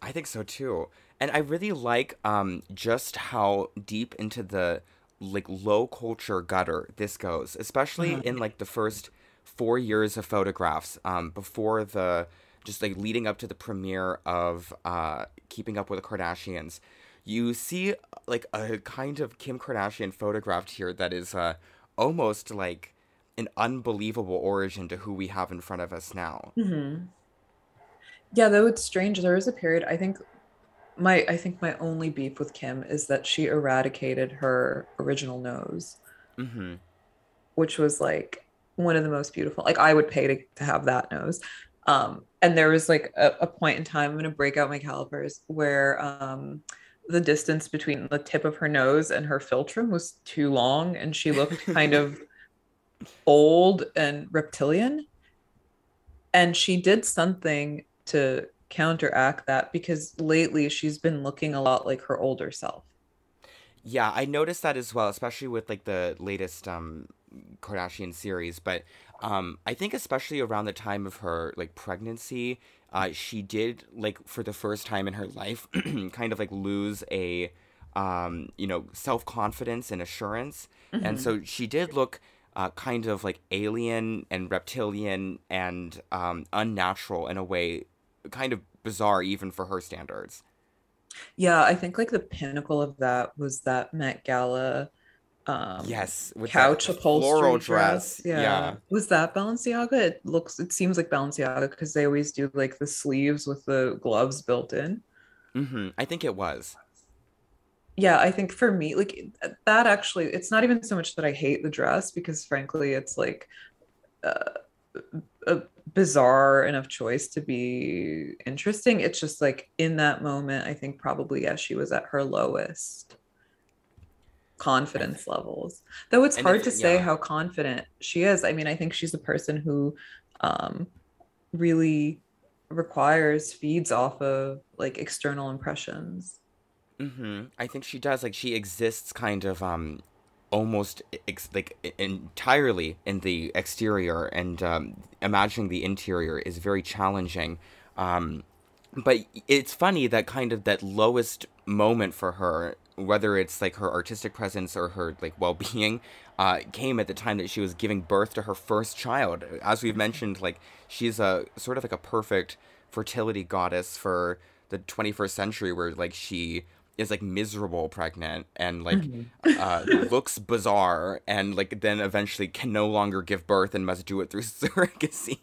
Speaker 1: I think so too. And I really like um, just how deep into the like low culture gutter this goes, especially mm-hmm. in like the first four years of photographs um, before the just like leading up to the premiere of uh, Keeping Up with the Kardashians, you see like a kind of Kim Kardashian photographed here that is uh, almost like an unbelievable origin to who we have in front of us now.
Speaker 2: Mm-hmm. Yeah, though it's strange. There is a period. I think my I think my only beef with Kim is that she eradicated her original nose,
Speaker 1: mm-hmm.
Speaker 2: which was like one of the most beautiful. Like I would pay to, to have that nose. Um, and there was like a, a, point in time, I'm going to break out my calipers where um, the distance between the tip of her nose and her philtrum was too long and she looked kind of <laughs> old and reptilian. And she did something to counteract that because lately she's been looking a lot like her older self.
Speaker 1: Yeah, I noticed that as well, especially with like the latest um Kardashian series, but um, I think especially around the time of her like pregnancy, uh, she did like for the first time in her life, <clears throat> kind of like lose a, um, you know, self confidence and assurance, mm-hmm. and so she did look. Uh, kind of like alien and reptilian and um, unnatural in a way, kind of bizarre even for her standards.
Speaker 2: Yeah, I think like the pinnacle of that was that Met Gala
Speaker 1: um yes
Speaker 2: with couch upholstery floral dress,
Speaker 1: dress. Yeah. yeah.
Speaker 2: was that balenciaga it looks it seems like balenciaga because they always do like the sleeves with the gloves built in
Speaker 1: mm-hmm. i think it was
Speaker 2: yeah i think for me like that actually it's not even so much that i hate the dress because frankly it's like uh, a bizarre enough choice to be interesting it's just like in that moment i think probably yeah she was at her lowest confidence levels. Though it's and hard if, to say yeah. how confident she is. I mean, I think she's a person who um, really requires feeds off of like external impressions.
Speaker 1: Mm-hmm. I think she does. Like she exists kind of um almost ex- like entirely in the exterior, and um, imagining the interior is very challenging. Um, but it's funny that kind of that lowest moment for her whether it's like her artistic presence or her like well-being <laughs> uh, came at the time that she was giving birth to her first child as we've mentioned like she's a sort of like a perfect fertility goddess for the 21st century where like she is like miserable pregnant and like mm-hmm. uh, looks bizarre and like then eventually can no longer give birth and must do it through <laughs> surrogacy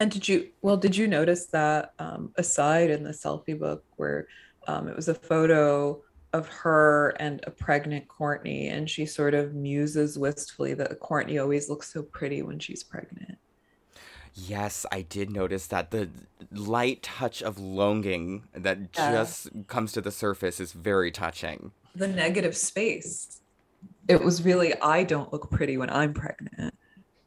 Speaker 2: and did you well did you notice that um, aside in the selfie book where um, it was a photo of her and a pregnant Kourtney, and she sort of muses wistfully that Kourtney always looks so pretty when she's pregnant.
Speaker 1: Yes, I did notice that the light touch of longing that yeah. just comes to the surface is very touching.
Speaker 2: The negative space. It was really, I don't look pretty when I'm pregnant.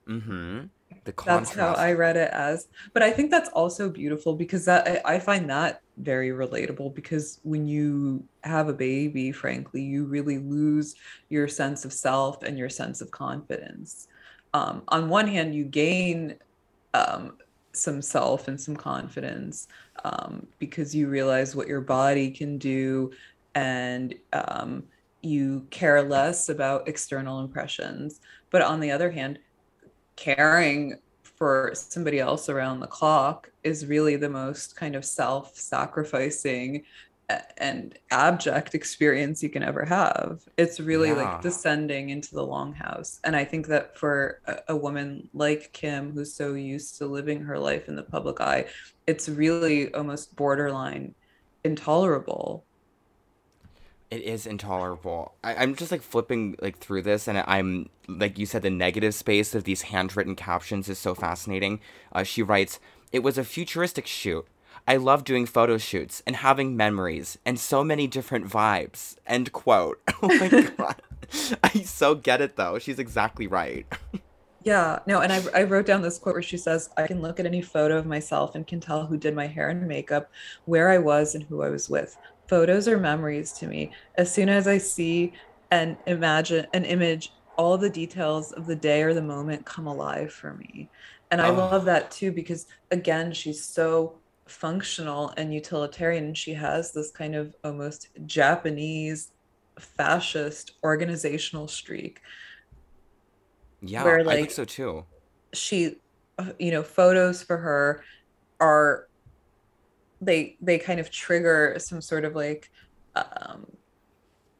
Speaker 1: Mm-hmm
Speaker 2: the contrast. That's how I read it as. But I think that's also beautiful because that I, I find that very relatable because when you have a baby, frankly, you really lose your sense of self and your sense of confidence. Um, on one hand, you gain um, some self and some confidence um, because you realize what your body can do and um, you care less about external impressions. But on the other hand, caring for somebody else around the clock is really the most kind of self sacrificing and abject experience you can ever have. It's really yeah. like descending into the longhouse. And I think that for a, a, woman like Kim, who's so used to living her life in the public eye, it's really almost borderline intolerable
Speaker 1: it is intolerable. I, am just like flipping like through this, and I'm like you said, the negative space of these handwritten captions is so fascinating. Uh, she writes, "It was a futuristic shoot. I love doing photo shoots and having memories and so many different vibes." End quote. <laughs> oh my <laughs> god, I so get it though. She's exactly right.
Speaker 2: Yeah, no, and I, I wrote down this quote where she says, I can look at any photo of myself and can tell who did my hair and makeup, where I was, and who I was with photos are memories to me. As soon as I see and imagine an image, all the details of the day or the moment come alive for me. And I oh. love that too because again, she's so functional and utilitarian. She has this kind of almost Japanese fascist organizational streak.
Speaker 1: Yeah, where, like, I think so too.
Speaker 2: She, uh, you know, photos for her are they they kind of trigger some sort of like um,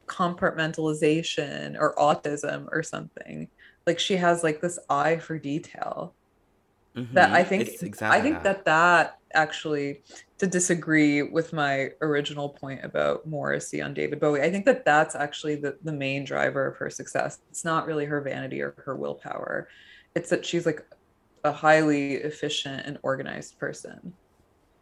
Speaker 2: compartmentalization or autism or something. Like she has like this eye for detail. Mm-hmm. That I think exactly I think that. that that actually to disagree with my original point about Morrissey on David Bowie. I think that that's actually the the main driver of her success. It's not really her vanity or her willpower. It's that she's like a highly efficient and organized person.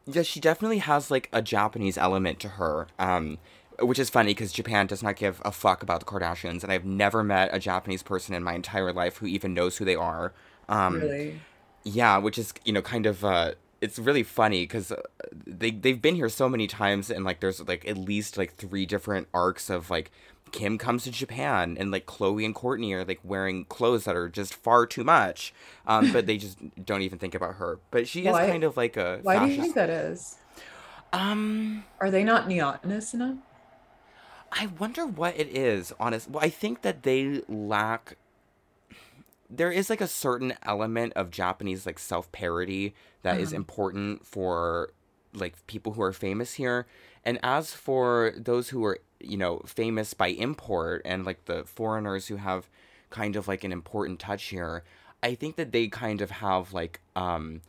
Speaker 1: Yeah, she definitely has like a Japanese element to her. Um, which is funny because Japan does not give a fuck about the Kardashians, and I've never met a Japanese person in my entire life who even knows who they are. Um,
Speaker 2: really?
Speaker 1: Yeah, which is you know kind of uh, it's really funny because uh, they they've been here so many times, and like there's like at least like three different arcs of like Kim comes to Japan and like Khloé and Kourtney are like wearing clothes that are just far too much, um, but they just don't even think about her. But she why, is kind of like a.
Speaker 2: Why do you think that is?
Speaker 1: Um,
Speaker 2: are they not neotenous enough?
Speaker 1: I wonder what it is. Honest, well, I think that they lack. There is like a certain element of Japanese like self parody that uh-huh. is important for like people who are famous here. And as for those who are you know, famous by import and like the foreigners who have kind of like an important touch here, I think that they kind of have like um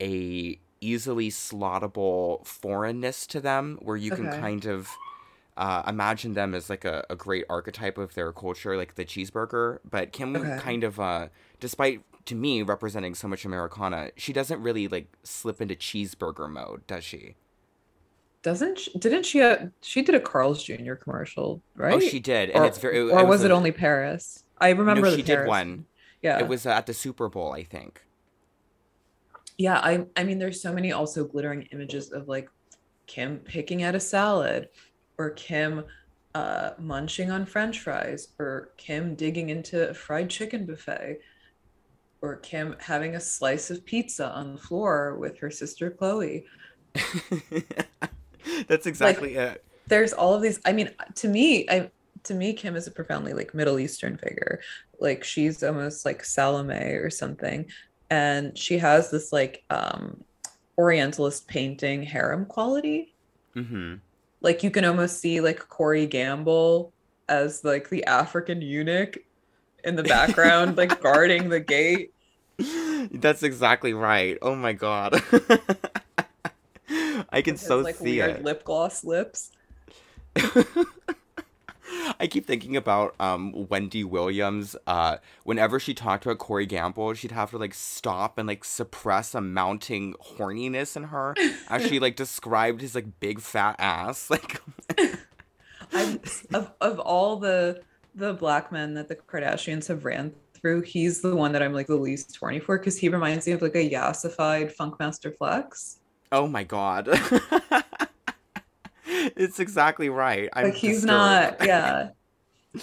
Speaker 1: a easily slottable foreignness to them where you okay. can kind of uh, imagine them as like a, a great archetype of their culture, like the cheeseburger. But Kim okay. kind of, uh, despite to me representing so much Americana, she doesn't really like slip into cheeseburger mode, does she?
Speaker 2: doesn't she, didn't she uh, she did a Carl's Jr. commercial, right? Oh,
Speaker 1: she did, and
Speaker 2: or,
Speaker 1: it's very.
Speaker 2: It, or it was, was, it only Paris? I remember no, she Paris. did one.
Speaker 1: Yeah, it was uh, at the Super Bowl, I think.
Speaker 2: Yeah, I I mean, there's so many also glittering images of like Kim picking at a salad, or Kim uh, munching on french fries or Kim digging into a fried chicken buffet or Kim having a slice of pizza on the floor with her sister Khloé. <laughs>
Speaker 1: That's exactly like, it.
Speaker 2: There's all of these. I mean, to me, I to me, Kim is a profoundly like Middle Eastern figure. Like she's almost like Salome or something. And she has this like um Orientalist painting harem quality. Mm-hmm. Like you can almost see like Corey Gamble as like the African eunuch in the background, like <laughs> guarding the gate.
Speaker 1: That's exactly right. Oh my god. <laughs> I can so like, see it.
Speaker 2: Lip gloss lips. <laughs> <laughs>
Speaker 1: I keep thinking about um, Wendy Williams. Uh, whenever she talked about Corey Gamble, she'd have to like stop and like suppress a mounting horniness in her as she like described his like big fat ass. <laughs> Like, <laughs>
Speaker 2: of of all the the black men that the Kardashians have ran through, he's the one that I'm like the least horny for because he reminds me of like a yassified Funkmaster Flex.
Speaker 1: Oh my god. <laughs> it's exactly right.
Speaker 2: I'm like he's disturbed. not, yeah. <laughs>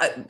Speaker 2: I,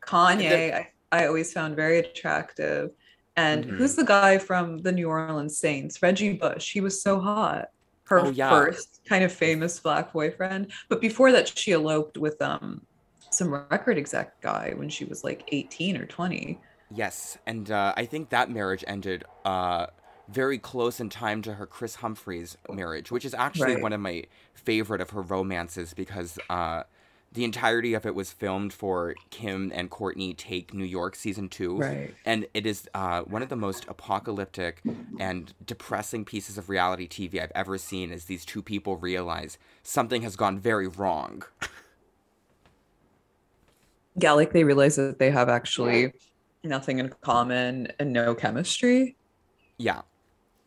Speaker 2: Kanye, I, I always found very attractive. And mm-hmm. who's the guy from the New Orleans Saints? Reggie Bush. He was so hot. Her oh, yeah. first kind of famous black boyfriend. But before that, she eloped with um some record exec guy when she was like 18 or 20.
Speaker 1: Yes. And uh, I think that marriage ended uh very close in time to her Kris Humphries marriage, which is actually right. one of my favorite of her romances because uh, the entirety of it was filmed for Kim and Kourtney Take New York season two.
Speaker 2: Right.
Speaker 1: And it is uh, one of the most apocalyptic and depressing pieces of reality TV I've ever seen as these two people realize something has gone very wrong.
Speaker 2: yeah, like they realize that they have actually nothing in common and no chemistry.
Speaker 1: Yeah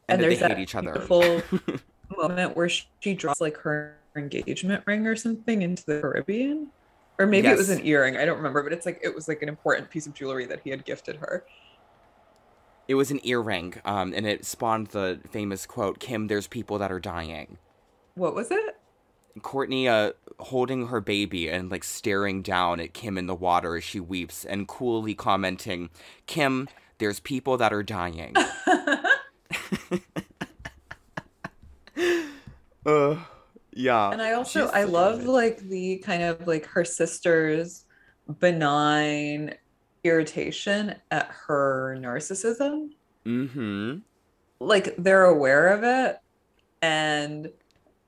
Speaker 2: and, and there's that each other. beautiful <laughs> moment where she drops like her engagement ring or something into the Caribbean, or maybe yes. it was an earring. I don't remember, but it's like it was like an important piece of jewelry that he had gifted her.
Speaker 1: It was an earring, um, and it spawned the famous quote, "Kim, there's people that are dying."
Speaker 2: What was it?
Speaker 1: Kourtney uh, holding her baby and like staring down at Kim in the water as she weeps and coolly commenting, "Kim, there's people that are dying." <laughs> <laughs> uh, yeah.
Speaker 2: And I also I love like the kind of like her sister's benign irritation at her narcissism.
Speaker 1: Mm-hmm.
Speaker 2: Like they're aware of it and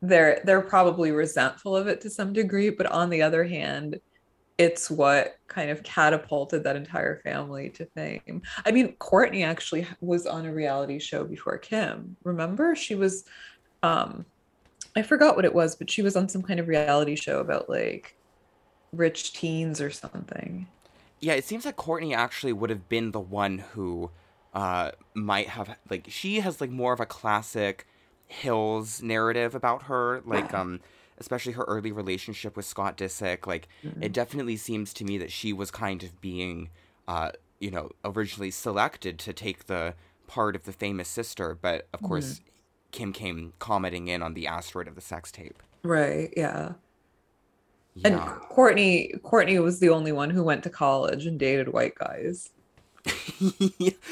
Speaker 2: they're they're probably resentful of it to some degree, but on the other hand, it's what kind of catapulted that entire family to fame. I mean, Kourtney actually was on a reality show before Kim. Remember? She was um I forgot what it was, but she was on some kind of reality show about like rich teens or something.
Speaker 1: Yeah, it seems like Kourtney actually would have been the one who uh might have like she has like more of a classic Hills narrative about her, like um especially her early relationship with Scott Disick. Like, mm-hmm. it definitely seems to me that she was kind of being, uh, you know, originally selected to take the part of the famous sister, but of course, mm-hmm. Kim came commenting in on the asteroid of the sex tape.
Speaker 2: Right. Yeah. yeah. And Kourtney, Kourtney was the only one who went to college and dated white guys. <laughs>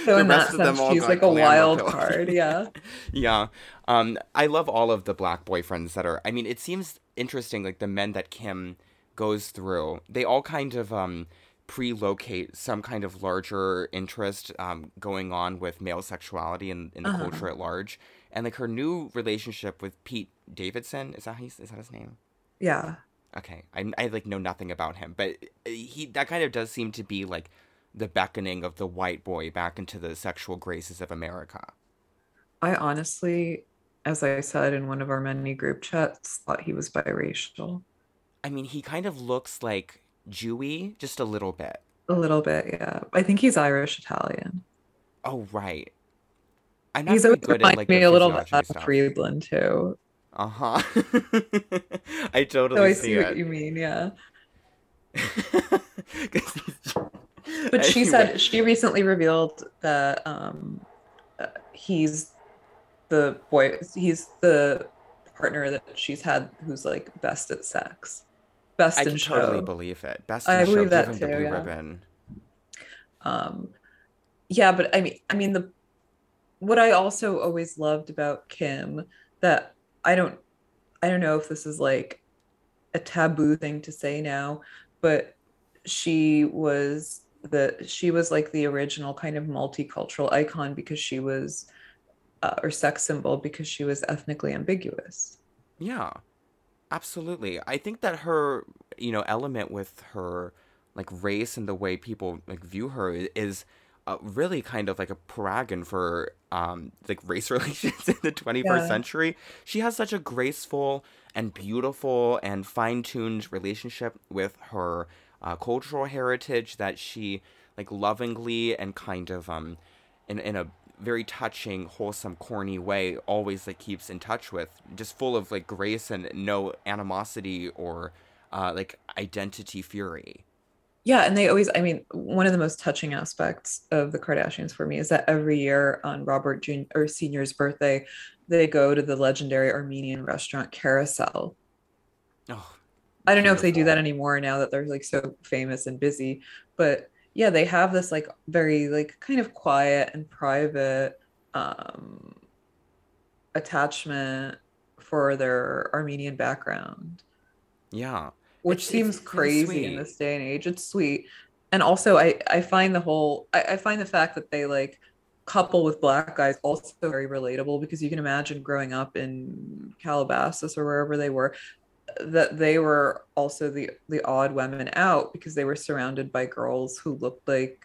Speaker 2: so in that sense, she's like a wild card. <laughs> Yeah.
Speaker 1: yeah. Um, I love all of the black boyfriends that are. I mean, it seems interesting. Like the men that Kim goes through, they all kind of um pre-locate some kind of larger interest um, going on with male sexuality in, in the uh-huh. culture at large and like her new relationship with pete davidson is that his, is that his name
Speaker 2: yeah
Speaker 1: okay I, I like know nothing about him but he that kind of does seem to be like the beckoning of the white boy back into the sexual graces of America.
Speaker 2: I honestly, as I said in one of our many group chats, thought he was biracial.
Speaker 1: I mean, he kind of looks like Jewy, just a little bit.
Speaker 2: A little bit, yeah. I think he's Irish Italian.
Speaker 1: Oh right. I'm
Speaker 2: not he's always good at like me a little bit of Friedland too.
Speaker 1: Uh huh. <laughs> I totally so I see, see
Speaker 2: what you mean. Yeah. <laughs> <laughs> <laughs> but she said she recently revealed that um, uh, he's the boy he's the partner that she's had who's like best at sex best
Speaker 1: I
Speaker 2: in show.
Speaker 1: totally believe it. Best in
Speaker 2: I
Speaker 1: show,
Speaker 2: believe that
Speaker 1: give him the blue
Speaker 2: yeah.
Speaker 1: ribbon.
Speaker 2: Um, yeah, but I mean, I mean the what I also always loved about Kim that I don't, I don't know if this is like a taboo thing to say now, but she was the she was like the original kind of multicultural icon because she was uh, or sex symbol because she was ethnically ambiguous.
Speaker 1: Yeah, absolutely. I think that her, you know, element with her like race and the way people like view her is uh, really kind of like a paragon for um like <laughs> race relations in the 21st
Speaker 2: Yeah.
Speaker 1: century. She has such a graceful and beautiful and fine-tuned relationship with her uh, cultural heritage that she like lovingly and kind of um in in a very touching, wholesome, corny way always like keeps in touch with, just full of like grace and no animosity or uh, like identity fury.
Speaker 2: Yeah, and they always, I mean, one of the most touching aspects of the Kardashians for me is that every year on Robert Jr. or Senior's birthday, they go to the legendary Armenian restaurant Carousel.
Speaker 1: Oh,
Speaker 2: I don't know if they do that anymore now that they're like so famous and busy, but yeah, they have this like very like kind of quiet and private um attachment for their Armenian background.
Speaker 1: Yeah,
Speaker 2: which
Speaker 1: it's
Speaker 2: seems
Speaker 1: it's
Speaker 2: crazy in this day and age. It's sweet. And also I I find the whole I, I find the fact that they like couple with black guys also very relatable because you can imagine growing up in Calabasas or wherever they were that they were also the the odd women out because they were surrounded by girls who looked like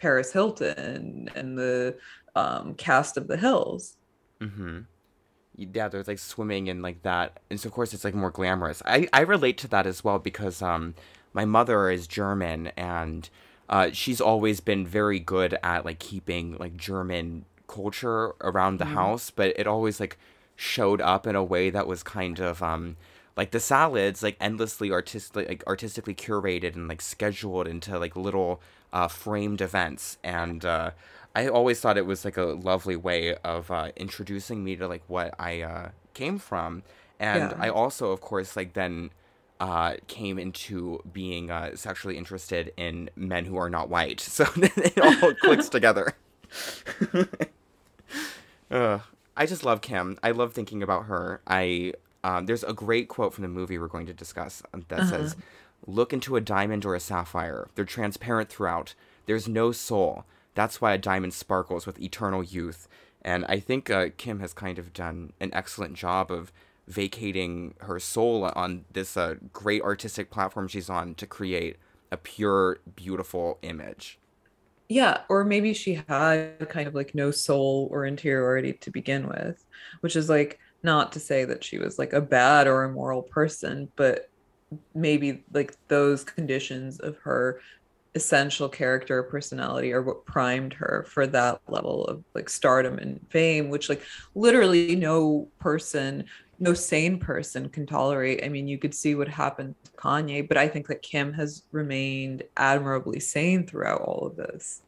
Speaker 2: Paris Hilton and the um, cast of The Hills.
Speaker 1: Mm-hmm. Yeah, there's like swimming and like that, and so of course it's like more glamorous. I I relate to that as well because um my mother is German and uh she's always been very good at like keeping like German culture around the
Speaker 2: Mhm.
Speaker 1: house, but it always like showed up in a way that was kind of um like the salads like endlessly artistic like artistically curated and like scheduled into like little uh framed events and uh I always thought it was like a lovely way of uh, introducing me to like what I uh, came from, and
Speaker 2: Yeah.
Speaker 1: I also, of course, like then uh, came into being uh, sexually interested in men who are not white. <laughs> So it all <laughs> clicks together. <laughs> I just love Kim. I love thinking about her. I um, there's a great quote from the movie we're going to discuss um, that
Speaker 2: Uh-huh.
Speaker 1: says, "Look into a diamond or a sapphire. They're transparent throughout. There's no soul. That's why a diamond sparkles with eternal youth." And I think uh, Kim has kind of done an excellent job of vacating her soul on this uh, great artistic platform she's on to create a pure, beautiful image.
Speaker 2: Yeah, or maybe she had kind of like no soul or interiority to begin with, which is like not to say that she was like a bad or immoral person, but maybe like those conditions of her essential character or personality are what primed her for that level of like stardom and fame, which like literally no person, no sane person can tolerate. I mean, you could see what happened to Kanye, but I think that Kim has remained admirably sane throughout all of this.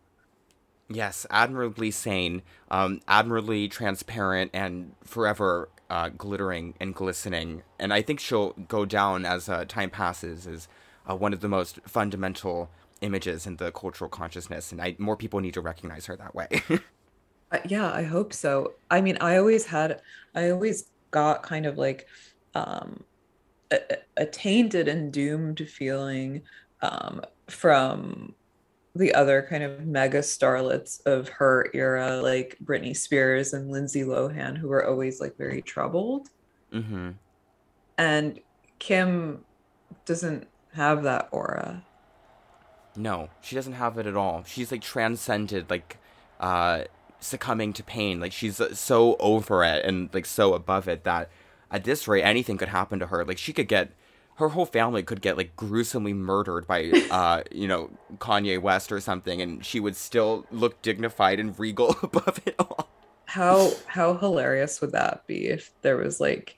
Speaker 1: Yes, admirably sane, um, admirably transparent, and forever uh, glittering and glistening. And I think she'll go down as uh, time passes as uh, one of the most fundamental images in the cultural consciousness, and I, more people need to recognize her that way. <laughs>
Speaker 2: Uh, yeah, I hope so. I mean, I always had, I always got kind of like um, a, a tainted and doomed feeling um, from the other kind of mega starlets of her era, like Britney Spears and Lindsay Lohan, who were always like very troubled.
Speaker 1: hmm
Speaker 2: And Kim doesn't have that aura.
Speaker 1: No, she doesn't have it at all. She's like transcended, like uh, succumbing to pain. Like she's uh, so over it and like so above it that at this rate, anything could happen to her. Like she could get, her whole family could get like gruesomely murdered by, <laughs> uh, you know, Kanye West or something, and she would still look dignified and regal <laughs> above it all.
Speaker 2: How how hilarious would that be if there was like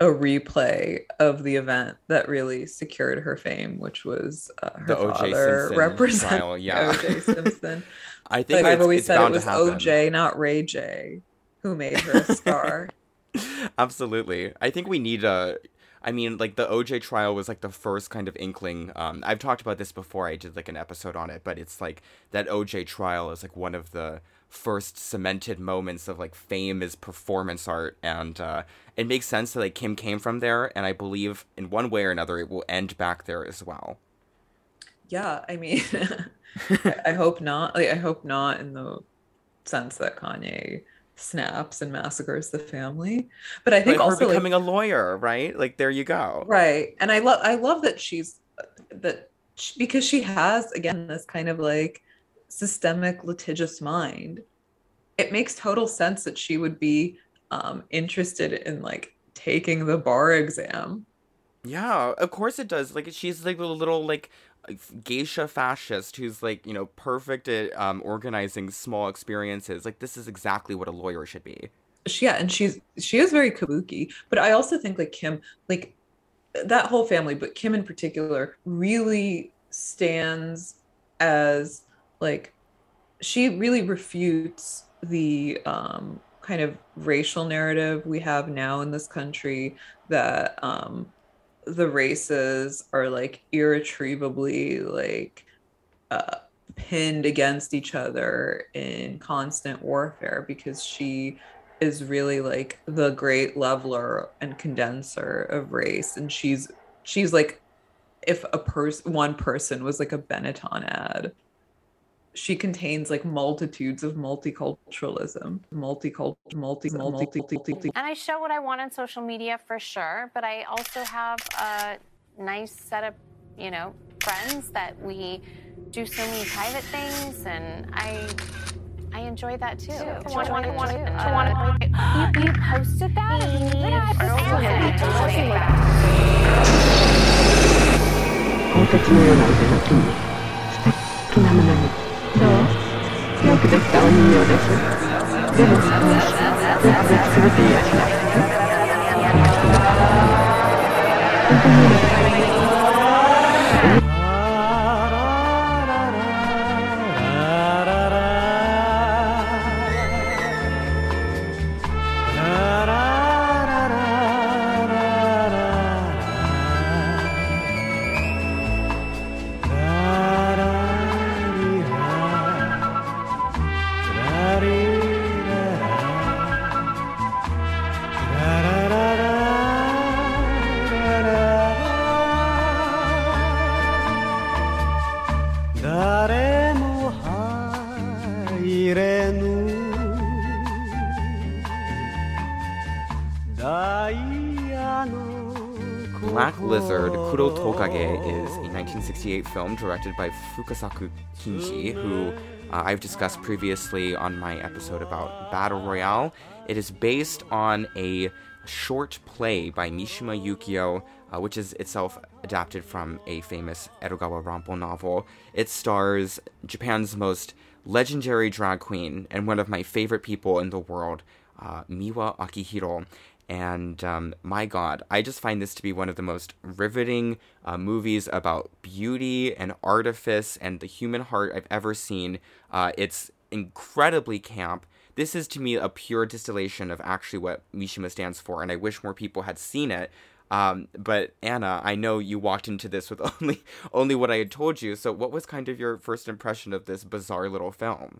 Speaker 2: a replay of the event that really secured her fame, which was uh, her
Speaker 1: The
Speaker 2: father representing <laughs>
Speaker 1: yeah.
Speaker 2: O.J. Simpson.
Speaker 1: I think
Speaker 2: like I've always
Speaker 1: it's
Speaker 2: said, it was. O.J. not Ray J. who made her a star.
Speaker 1: Absolutely. I think we need a. I mean, like the OJ trial was like the first kind of inkling. Um, I've talked about this before. I did like an episode on it, but it's like that OJ trial is like one of the first cemented moments of like fame is performance art, and uh, it makes sense that like Kim came from there, and I believe in one way or another it will end back there as well.
Speaker 2: Yeah, I mean, <laughs> I hope not. Like, I hope not in the sense that Kanye snaps and massacres the family. But I think
Speaker 1: but
Speaker 2: also
Speaker 1: becoming
Speaker 2: like,
Speaker 1: a lawyer, right? Like there you go.
Speaker 2: Right. And I love I love that she's that she, because she has again this kind of like systemic litigious mind. It makes total sense that she would be um interested in like taking the bar exam.
Speaker 1: Yeah, of course it does. Like she's like a little like geisha fascist who's like you know perfect at um, organizing small experiences like this is exactly what a lawyer should be.
Speaker 2: Yeah and she's she is very kabuki but i also think like kim like that whole family but kim in particular really stands as like she really refutes the um kind of racial narrative we have now in this country that um the races are like irretrievably like uh, pinned against each other in constant warfare because she is really like the great leveler and condenser of race. And she's she's like if a person one person was like a benetton ad she contains like multitudes of multiculturalism, multicultural, multi, multi, multi,
Speaker 3: And I show what I want on social media for sure, but I also have a nice set of, you know, friends that we do so many private things, and I. I enjoy that too. To want, want you, you posted that?
Speaker 4: Yeah, I posted that.
Speaker 1: 1968 film directed by Fukasaku Kinji, who uh, I've discussed previously on my episode about Battle Royale. It is based on a short play by Mishima Yukio, uh, which is itself adapted from a famous Edogawa Ranpo novel. It stars Japan's most legendary drag queen and one of my favorite people in the world, uh, Miwa Akihiro. And um, my God, I just find this to be one of the most riveting uh, movies about beauty and artifice and the human heart I've ever seen. Uh, it's incredibly camp. This is to me a pure distillation of actually what Mishima stands for, and I wish more people had seen it. Um, but Anna, I know you walked into this with <laughs> only only what I had told you. So, what was kind of your first impression of this bizarre little film?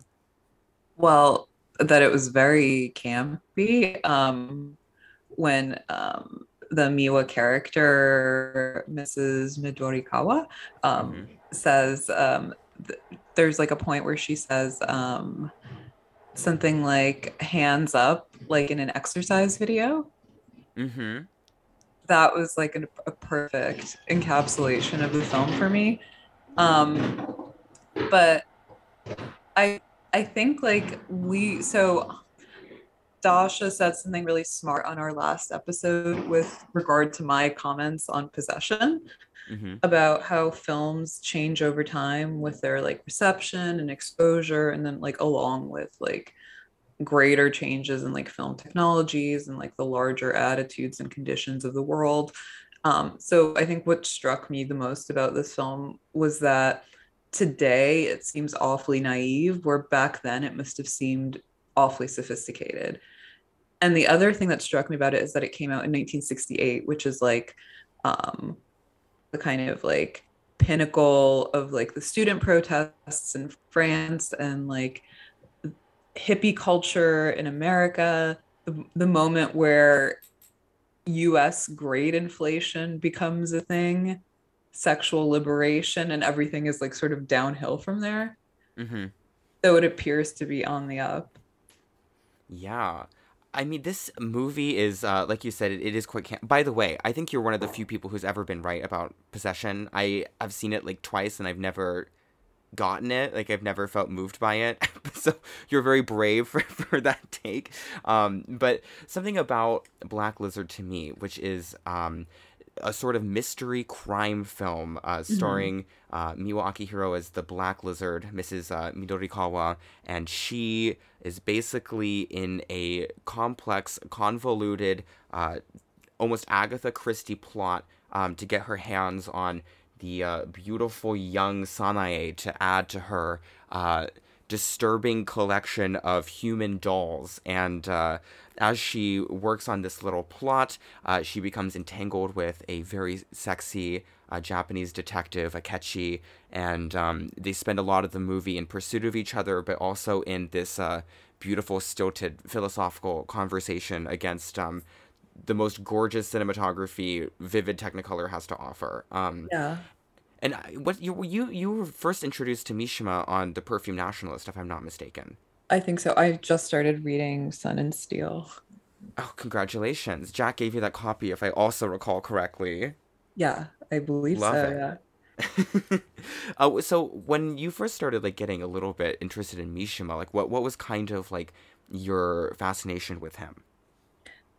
Speaker 2: Well, that it was very campy. Um, when um, the Miwa character, Mrs. Midorikawa, um, mm-hmm. says um, th- there's like a point where she says um, something like hands up, like in an exercise video.
Speaker 1: Mm-hmm.
Speaker 2: That was like a, a perfect encapsulation of the film for me. Um, but I I think like we so Dasha said something really smart on our last episode with regard to my comments on possession mm-hmm. about how films change over time with their like reception and exposure and then like along with like greater changes in like film technologies and like the larger attitudes and conditions of the world um, so i think what struck me the most about this film was that today it seems awfully naive where back then it must have seemed awfully sophisticated and the other thing that struck me about it is that it came out in 1968 which is like um the kind of like pinnacle of like the student protests in france and like hippie culture in america the, the moment where us grade inflation becomes a thing sexual liberation and everything is like sort of downhill from there
Speaker 1: Mm-hmm.
Speaker 2: so it appears to be on the up
Speaker 1: Yeah. I mean, this movie is, uh, like you said, it, it is quite. Cam- By the way, I think you're one of the few people who's ever been right about Possession. I I've seen it like twice, and I've never gotten it. Like I've never felt moved by it. <laughs> so you're very brave <laughs> for, for that take. Um, but something about Black Lizard to me, which is um, a sort of mystery crime film uh, starring uh, Miwa Akihiro as the Black Lizard, Mrs. Uh, Midorikawa, and she is basically in a complex, convoluted, uh, almost Agatha Christie plot um, to get her hands on the uh, beautiful young Sanae to add to her uh, disturbing collection of human dolls. And uh, as she works on this little plot, uh, she becomes entangled with a very sexy uh, Japanese detective, Akechi, and um, they spend a lot of the movie in pursuit of each other, but also in this uh, beautiful, stilted philosophical conversation against um, the most gorgeous cinematography Vivid Technicolor has to offer. Um,
Speaker 2: yeah
Speaker 1: and what you you you were first introduced to Mishima on the Perfume Nationalist, if I'm not mistaken.
Speaker 2: I think so. I just started reading Sun and Steel.
Speaker 1: Oh, congratulations! Jack gave you that copy, if I also recall correctly.
Speaker 2: Yeah, I believe
Speaker 1: Love
Speaker 2: so.
Speaker 1: it.
Speaker 2: Yeah.
Speaker 1: uh, <laughs> so when you first started like getting a little bit interested in Mishima, like what what was kind of like your fascination with him?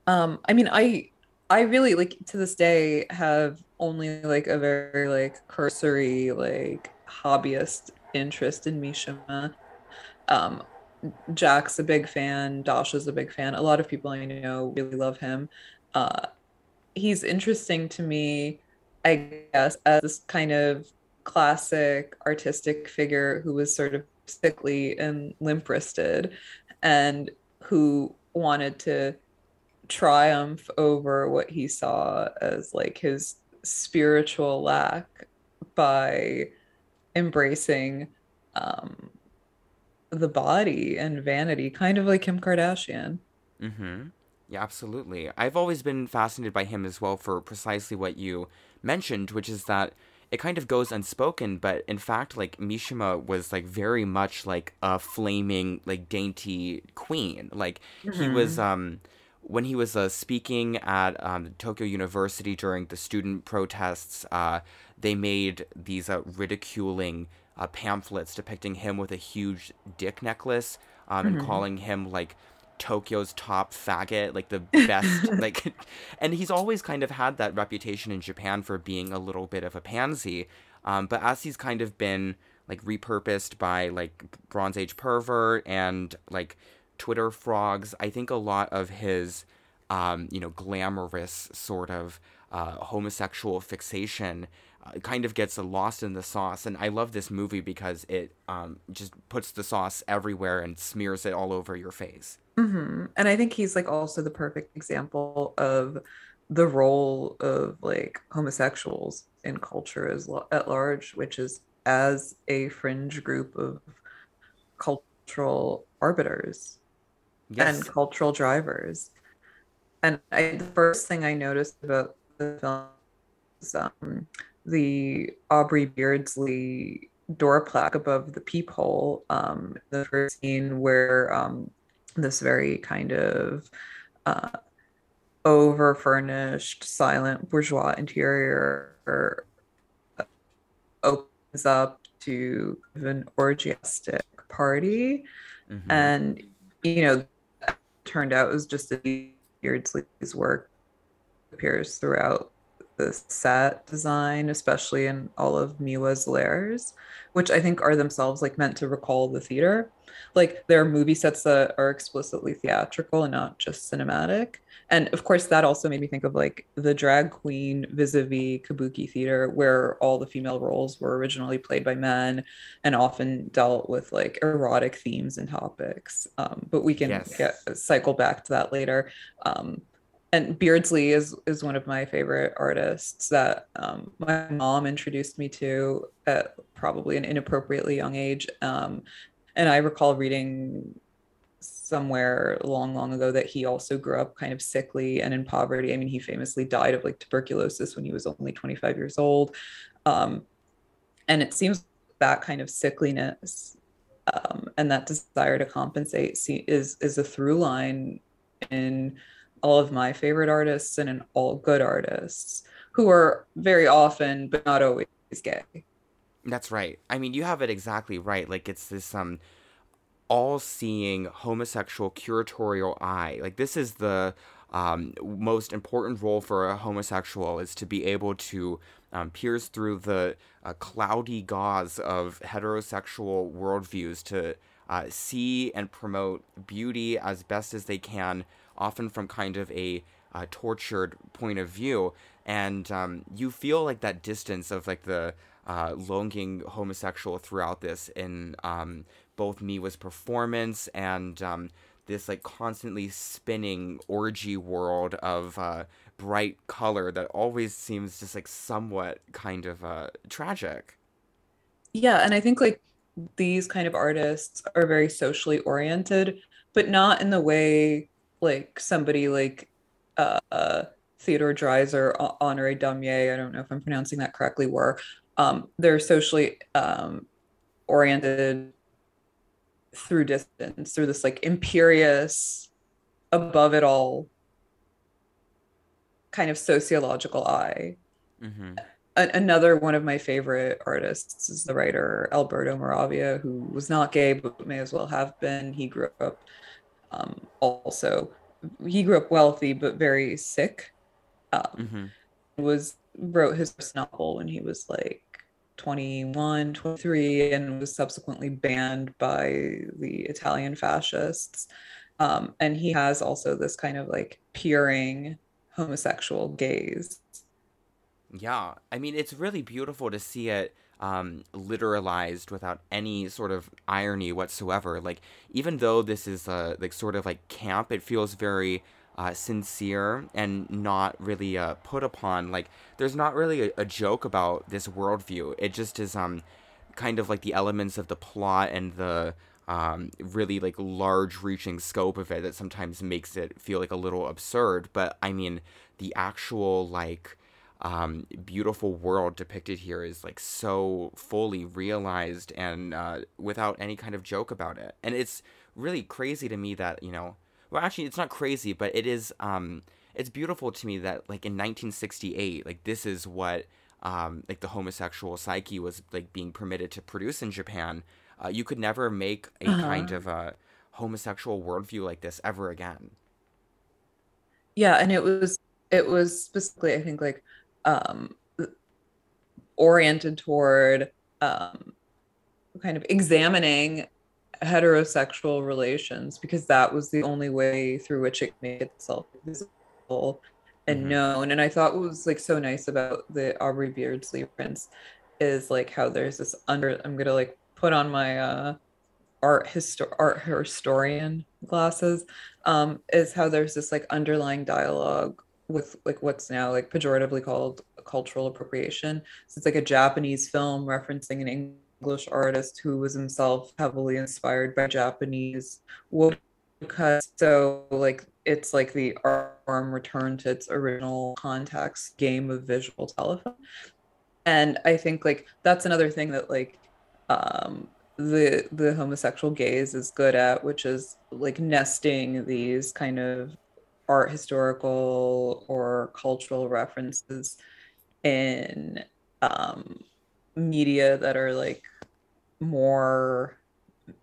Speaker 2: Um, I mean, I I really like to this day have only like a very like cursory like hobbyist interest in Mishima. Um, Jack's a big fan, Dasha's a big fan. A lot of people I know really love him. Uh, he's interesting to me, I guess, as this kind of classic artistic figure who was sort of sickly and limp wristed and who wanted to triumph over what he saw as like his spiritual lack by embracing um the body and vanity kind of like Kim Kardashian.
Speaker 1: Mm-hmm. Yeah, absolutely. I've always been fascinated by him as well for precisely what you mentioned, which is that it kind of goes unspoken, but in fact, like Mishima was like very much like a flaming, like dainty queen. Like he was um when he was uh, speaking at um, Tokyo University during the student protests, uh, they made these uh, ridiculing uh, pamphlets depicting him with a huge dick necklace um, and calling him like Tokyo's top faggot, like the <laughs> best, like, and he's always kind of had that reputation in Japan for being a little bit of a pansy. Um, but as he's kind of been like repurposed by like Bronze Age pervert and like Twitter frogs, I think a lot of his, um, you know, glamorous sort of uh, homosexual fixation uh, kind of gets lost in the sauce. And I love this movie because it um, just puts the sauce everywhere and smears it all over your face.
Speaker 2: hmm And I think he's like also the perfect example of the role of like homosexuals in culture as lo- at large, which is as a fringe group of cultural arbiters
Speaker 1: Yes.
Speaker 2: and cultural drivers. And I, the first thing I noticed about the film is um, the Aubrey Beardsley door plaque above the peephole. Um, the first scene where um, this very kind of uh, over furnished, silent bourgeois interior uh, opens up to an orgiastic party
Speaker 1: Mhm.
Speaker 2: and you know turned out it was just a Beardsley's work appears throughout the set design, especially in all of Miwa's lairs, which I think are themselves like meant to recall the theater. Like there are movie sets that are explicitly theatrical and not just cinematic. And of course, that also made me think of like the drag queen vis-a-vis kabuki theater, where all the female roles were originally played by men and often dealt with like erotic themes and topics. Um, but we can yes. get cycle back to that later. Um, and Beardsley is is one of my favorite artists that um, my mom introduced me to at probably an inappropriately young age. Um, and I recall reading somewhere long, long ago that he also grew up kind of sickly and in poverty. I mean, he famously died of like tuberculosis when he was only 25 years old. Um, and it seems that kind of sickliness um, and that desire to compensate is is a through line in all of my favorite artists and all good artists who are very often but not always gay.
Speaker 1: That's right. I mean, you have it exactly right. Like it's this um all-seeing homosexual curatorial eye. Like this is the um, most important role for a homosexual is to be able to um, pierce through the uh, cloudy gauze of heterosexual worldviews to uh, see and promote beauty as best as they can often from kind of a uh, tortured point of view, and um, you feel like that distance of like the uh, longing homosexual throughout this in um, both Miwa's performance and um, this like constantly spinning orgy world of uh, bright color that always seems just like somewhat kind of uh, tragic.
Speaker 2: Yeah, and I think like these kind of artists are very socially oriented, but not in the way like somebody like uh, uh Theodore Dreiser, Honoré Daumier, I don't know if I'm pronouncing that correctly, were um, they're socially um, oriented through distance, through this like imperious, above it all kind of sociological eye. Mm-hmm. A- another one of my favorite artists is the writer Alberto Moravia, who was not gay but may as well have been. He grew up um, also he grew up wealthy but very sick. Um, mm-hmm. was wrote his first novel when he was like 21 23 and was subsequently banned by the italian fascists. Um, and he has also this kind of like peering homosexual gaze.
Speaker 1: Yeah. I mean it's really beautiful to see it um, literalized without any sort of irony whatsoever. Like even though this is a like sort of like camp, it feels very uh, sincere and not really uh, put upon. Like there's not really a, a, joke about this worldview. It just is um kind of like the elements of the plot and the um, really like large reaching scope of it that sometimes makes it feel like a little absurd. But I mean the actual like um, beautiful world depicted here is like so fully realized and uh, without any kind of joke about it. And it's really crazy to me that you know, well, actually, it's not crazy, but it is. Um, it's beautiful to me that like in 1968, like this is what um, like the homosexual psyche was like being permitted to produce in Japan. Uh, you could never make a uh-huh. kind of a homosexual worldview like this ever again.
Speaker 2: Yeah, and it was it was specifically, I think, like um, oriented toward um, kind of examining heterosexual relations because that was the only way through which it made itself visible and mm-hmm. known. And I thought what was like so nice about the Aubrey Beardsley prints is like how there's this under I'm gonna like put on my uh art histor art historian glasses um is how there's this like underlying dialogue with like what's now like pejoratively called cultural appropriation. So it's like a Japanese film referencing an English artist who was himself heavily inspired by Japanese woodcuts. So like it's like the arm returned to its original context game of visual telephone. And I think like that's another thing that like um the the homosexual gaze is good at, which is like nesting these kind of art historical or cultural references in um, media that are like more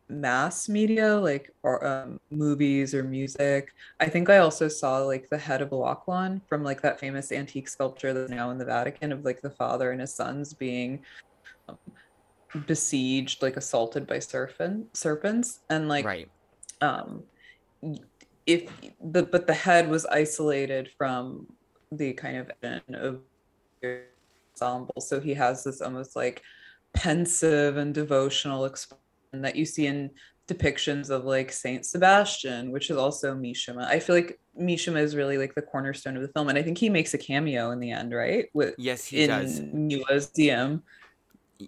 Speaker 2: mass media like or um, movies or music. I think i also saw like the head of Laocoon from like that famous antique sculpture that's now in the vatican of like the father and his sons being um, besieged like assaulted by serpent serpents. And like
Speaker 1: right.
Speaker 2: um if the but the head was isolated from the kind of of ensemble so he has this almost like pensive and devotional expression that you see in depictions of like Saint Sebastian, which is also Mishima. I feel like Mishima is really like the cornerstone of the film, and I think he makes a cameo in the end, right? With
Speaker 1: yes, he does.
Speaker 2: in
Speaker 1: does.
Speaker 2: Miwa's DM.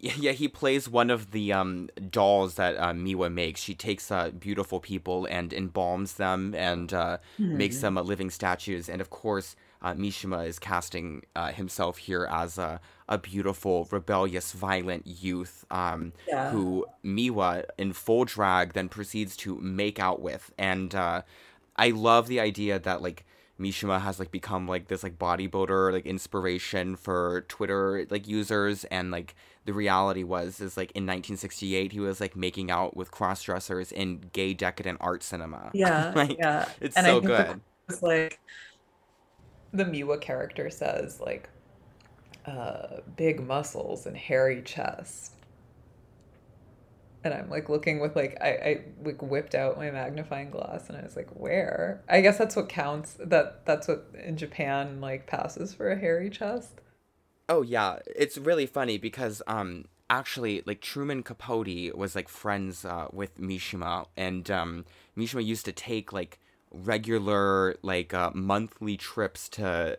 Speaker 1: Yeah, he plays one of the um, dolls that uh, Miwa makes. She takes uh, beautiful people and embalms them and uh, mm-hmm. makes them uh, living statues. And of course, uh, Mishima is casting uh, himself here as a, a beautiful, rebellious, violent youth um, yeah. who Miwa, in full drag, then proceeds to make out with. And uh, I love the idea that, like, Mishima has like become like this like bodybuilder like inspiration for Twitter like users and like the reality was is like in 1968 he was like making out with cross dressers in gay decadent art cinema. <laughs>
Speaker 2: Yeah,
Speaker 1: like,
Speaker 2: yeah,
Speaker 1: it's and so good.
Speaker 2: It's like the Miwa character says like uh, big muscles and hairy chest. And I'm like looking with like I, I like whipped out my magnifying glass and I was like, where? I guess that's what counts. That that's what in Japan like passes for a hairy chest.
Speaker 1: Oh yeah, it's really funny because um actually like Truman Capote was like friends uh, with Mishima and um Mishima used to take like regular like uh, monthly trips to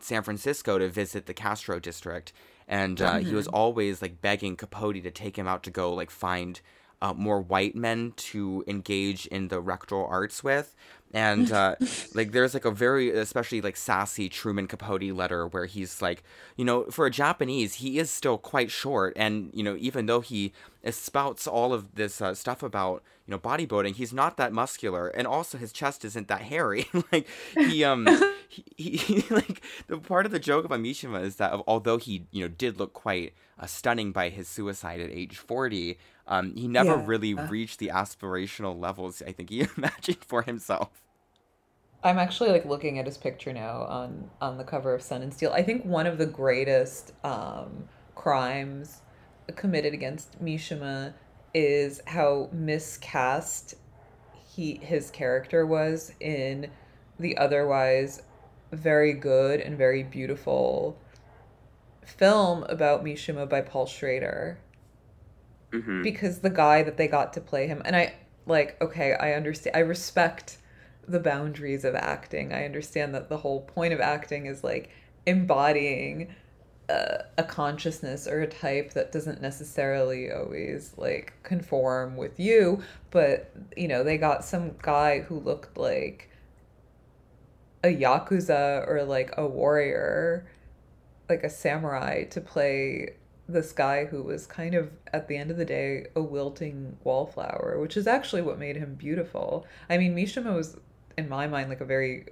Speaker 1: San Francisco to visit the Castro district, and uh, mm-hmm. he was mm-hmm. always like begging Capote to take him out to go like find uh, more white men to engage in the rectal arts with. And uh, <laughs> like there's like a very especially like sassy Truman Capote letter where he's like, you know, for a Japanese, he is still quite short, and you know, even though he spouts all of this uh, stuff about you know bodybuilding, he's not that muscular, and also his chest isn't that hairy. <laughs> like he um <laughs> he, he, like the part of the joke about Mishima is that although he you know did look quite uh, stunning by his suicide at age forty, um, he never yeah. really reached the aspirational levels I think he imagined for himself.
Speaker 2: I'm actually like looking at his picture now on on the cover of Sun and Steel. I think one of the greatest um, crimes committed against Mishima is how miscast he his character was in the otherwise very good and very beautiful film about Mishima by Paul Schrader. Mm-hmm. Because the guy that they got to play him, and I like, okay, I understand, I respect the boundaries of acting. I understand that the whole point of acting is like embodying a, a, consciousness or a type that doesn't necessarily always like conform with you, but you know, they got some guy who looked like a yakuza or like a warrior, like a samurai to play this guy who was kind of at the end of the day a wilting wallflower, which is actually what made him beautiful. I mean, Mishima was in my mind like a very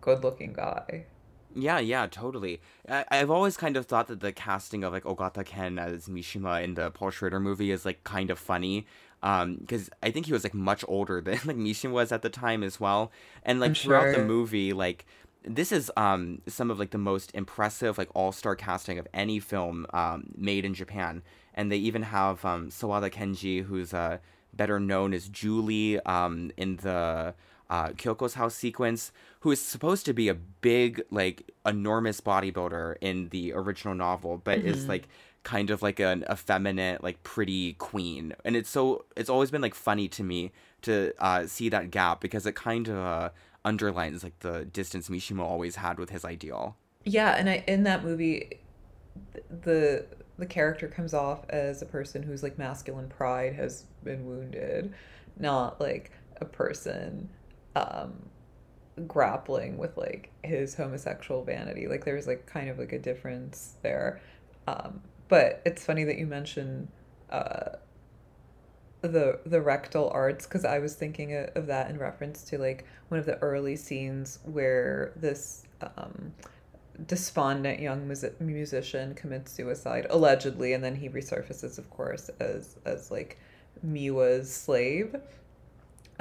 Speaker 2: good looking guy.
Speaker 1: Yeah, yeah, totally. I- I've always kind of thought that the casting of like Ogata Ken as Mishima in the Paul Schrader movie is like kind of funny. Um, because I think he was like much older than <laughs> like Mishima was at the time as well. And like I'm throughout sure. the movie, like this is um some of like the most impressive like all star casting of any film um made in Japan. And they even have um Sawada Kenji, who's uh better known as Julie um in the uh, Kyoko's house sequence, who is supposed to be a big, like, enormous bodybuilder in the original novel, but mm-hmm. is like kind of like an effeminate, like pretty queen. And it's so it's always been like funny to me to uh, see that gap because it kind of uh, underlines like the distance Mishima always had with his ideal.
Speaker 2: Yeah, and I in that movie, the the character comes off as a person whose like masculine pride has been wounded, not like a person um grappling with like his homosexual vanity like there's like kind of like a difference there um but it's funny that you mention uh the the rectal arts because i was thinking of that in reference to like one of the early scenes where this um despondent young music- musician commits suicide allegedly and then he resurfaces of course as as like Miwa's slave.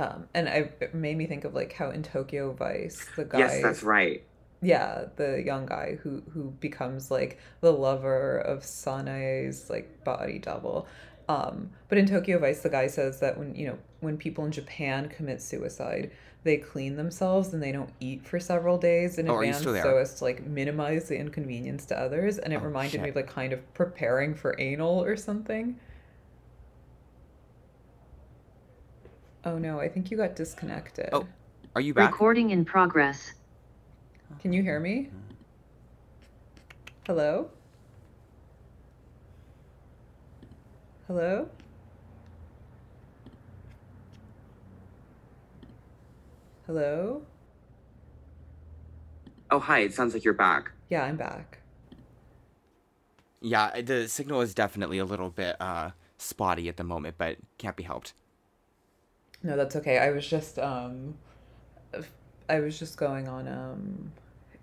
Speaker 2: Um, and I, it made me think of like how in Tokyo Vice, the guy,
Speaker 1: Yes, that's right.
Speaker 2: yeah, the young guy who who becomes like the lover of Sanae's like body double. Um, but in Tokyo Vice, the guy says that when you know when people in Japan commit suicide, they clean themselves and they don't eat for several days in
Speaker 1: Oh,
Speaker 2: advance so as to like minimize the inconvenience to others. And it
Speaker 1: Oh,
Speaker 2: reminded me of like kind of preparing for anal or something. Oh no, I think you got disconnected.
Speaker 1: Oh. Are you back?
Speaker 4: Recording in progress.
Speaker 2: Can you hear me? Hello? Hello? Hello?
Speaker 1: Oh, hi. It sounds like you're back.
Speaker 2: Yeah, I'm back.
Speaker 1: Yeah, the signal is definitely a little bit uh, spotty at the moment, but can't be helped.
Speaker 2: No, that's okay. I was just um I was just going on um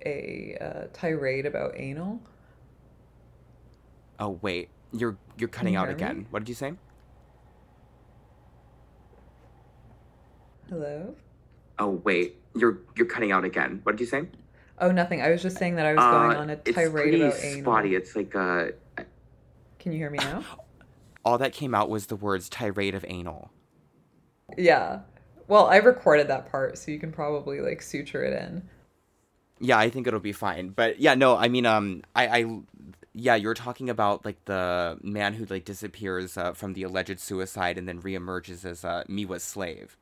Speaker 2: a uh, tirade about anal.
Speaker 1: Oh, wait. You're you're cutting
Speaker 2: you
Speaker 1: out
Speaker 2: hear me?
Speaker 1: again. What did you say?
Speaker 2: Hello?
Speaker 1: Oh, wait. You're you're cutting out again. What did you say?
Speaker 2: Oh, nothing. I was just saying that I was going
Speaker 1: Uh,
Speaker 2: on a
Speaker 1: it's
Speaker 2: tirade
Speaker 1: pretty
Speaker 2: about anal.
Speaker 1: spotty. It's like uh,
Speaker 2: Can you hear me now? <gasps>
Speaker 1: all that came out was the words tirade of anal.
Speaker 2: Yeah. Well, I recorded that part, so you can probably like suture it in.
Speaker 1: Yeah, I think it'll be fine. But yeah, no, I mean, um, I, I, yeah, you're talking about like the man who like disappears uh, from the alleged suicide and then reemerges as uh, Miwa's slave.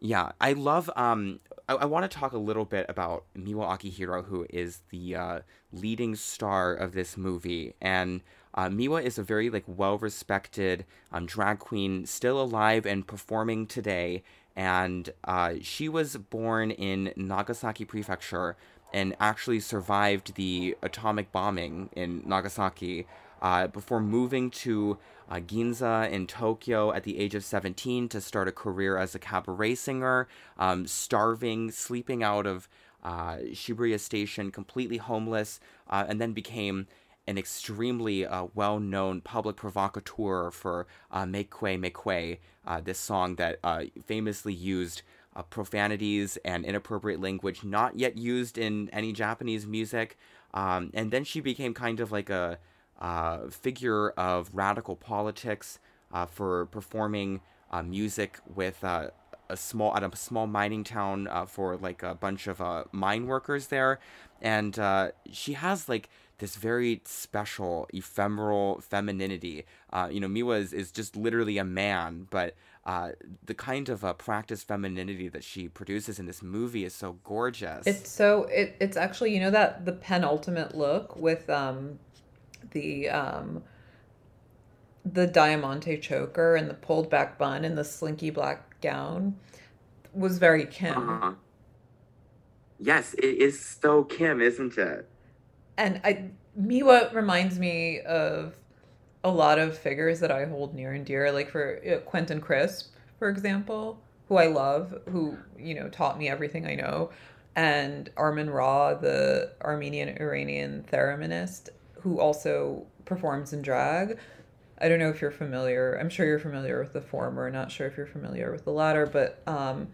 Speaker 1: Yeah, I love. Um, I, I want to talk a little bit about Miwa Akihiro, who is the uh, leading star of this movie, and uh, Miwa is a very like well-respected um, drag queen, still alive and performing today. And uh, she was born in Nagasaki Prefecture and actually survived the atomic bombing in Nagasaki uh, before moving to uh, Ginza in Tokyo at the age of 17 to start a career as a cabaret singer, um, starving, sleeping out of uh, Shibuya Station, completely homeless, uh, and then became an extremely uh, well-known public provocateur for uh, Meke Meke, uh, this song that uh, famously used uh, profanities and inappropriate language not yet used in any Japanese music. Um, and then she became kind of like a uh, figure of radical politics for performing music with a small at a small mining town uh, for like a bunch of uh, mine workers there, and uh, she has like this very special ephemeral femininity. Uh, you know, Miwa is, is just literally a man, but uh, the kind of uh, practiced femininity that she produces in this movie is so gorgeous.
Speaker 2: It's so it it's actually you know that the penultimate look with um the um the diamante choker and the pulled back bun and the slinky black gown was very Kim.
Speaker 1: Uh-huh. Yes, it is so Kim, isn't it?
Speaker 2: And I Miwa reminds me of a lot of figures that I hold near and dear, like for uh, Quentin Crisp, for example, who I love, who you know taught me everything I know, and Armen Ra, the Armenian Iranian thereminist, who also performs in drag. I don't know if you're familiar. I'm sure you're familiar with the former. Not sure if you're familiar with the latter, but um,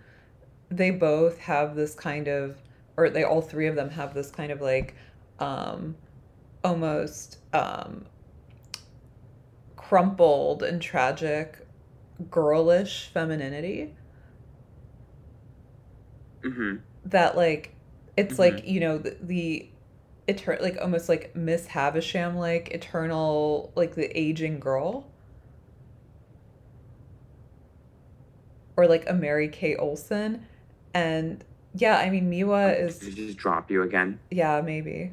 Speaker 2: they both have this kind of, or they all three of them have this kind of like, um, almost um, crumpled and tragic, girlish femininity
Speaker 1: Mm-hmm.
Speaker 2: that like it's
Speaker 1: Mhm.
Speaker 2: like you know the, the eternal like almost like Miss Havisham like eternal like the aging girl or like a Mary-Kate Olsen and yeah I mean Miwa is
Speaker 1: Did
Speaker 2: is
Speaker 1: just drop you again?
Speaker 2: yeah maybe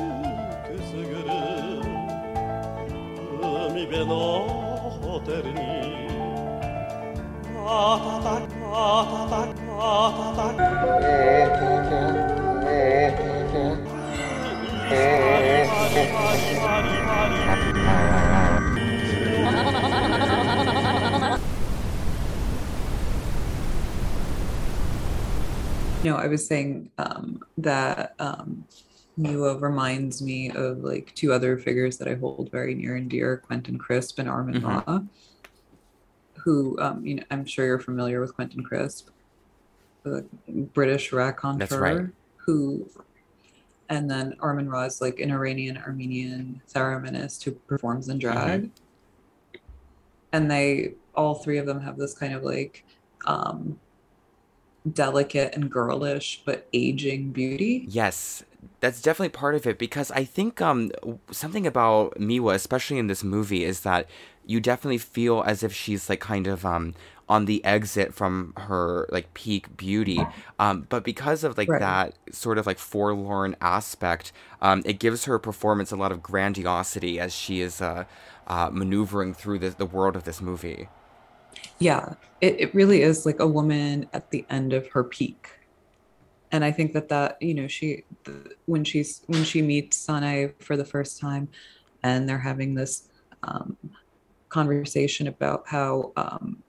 Speaker 5: る海辺のホテルに
Speaker 2: No, I was saying um, that um, Miwa reminds me of like two other figures that I hold very near and dear, Quentin Crisp and
Speaker 1: Armen.
Speaker 2: Ra, who um, you know I'm sure you're familiar with Quentin Crisp, the British raconteur,
Speaker 1: right.
Speaker 2: who, and then Armen Ra is like an Iranian Armenian thereminist who performs in drag, and they all three of them have this kind of like um, delicate and girlish but aging beauty.
Speaker 1: Yes, that's definitely part of it because I think um something about Miwa, especially in this movie, is that you definitely feel as if she's like kind of um on the exit from her like peak beauty. Um, but because of like
Speaker 2: Right.
Speaker 1: that sort of like forlorn aspect, um, it gives her performance a lot of grandiosity as she is uh, uh maneuvering through the the world of this movie.
Speaker 2: Yeah, it, it really is like a woman at the end of her peak. And I think that that, you know, she when she's when she meets Sanae for the first time and they're having this um, conversation about how um,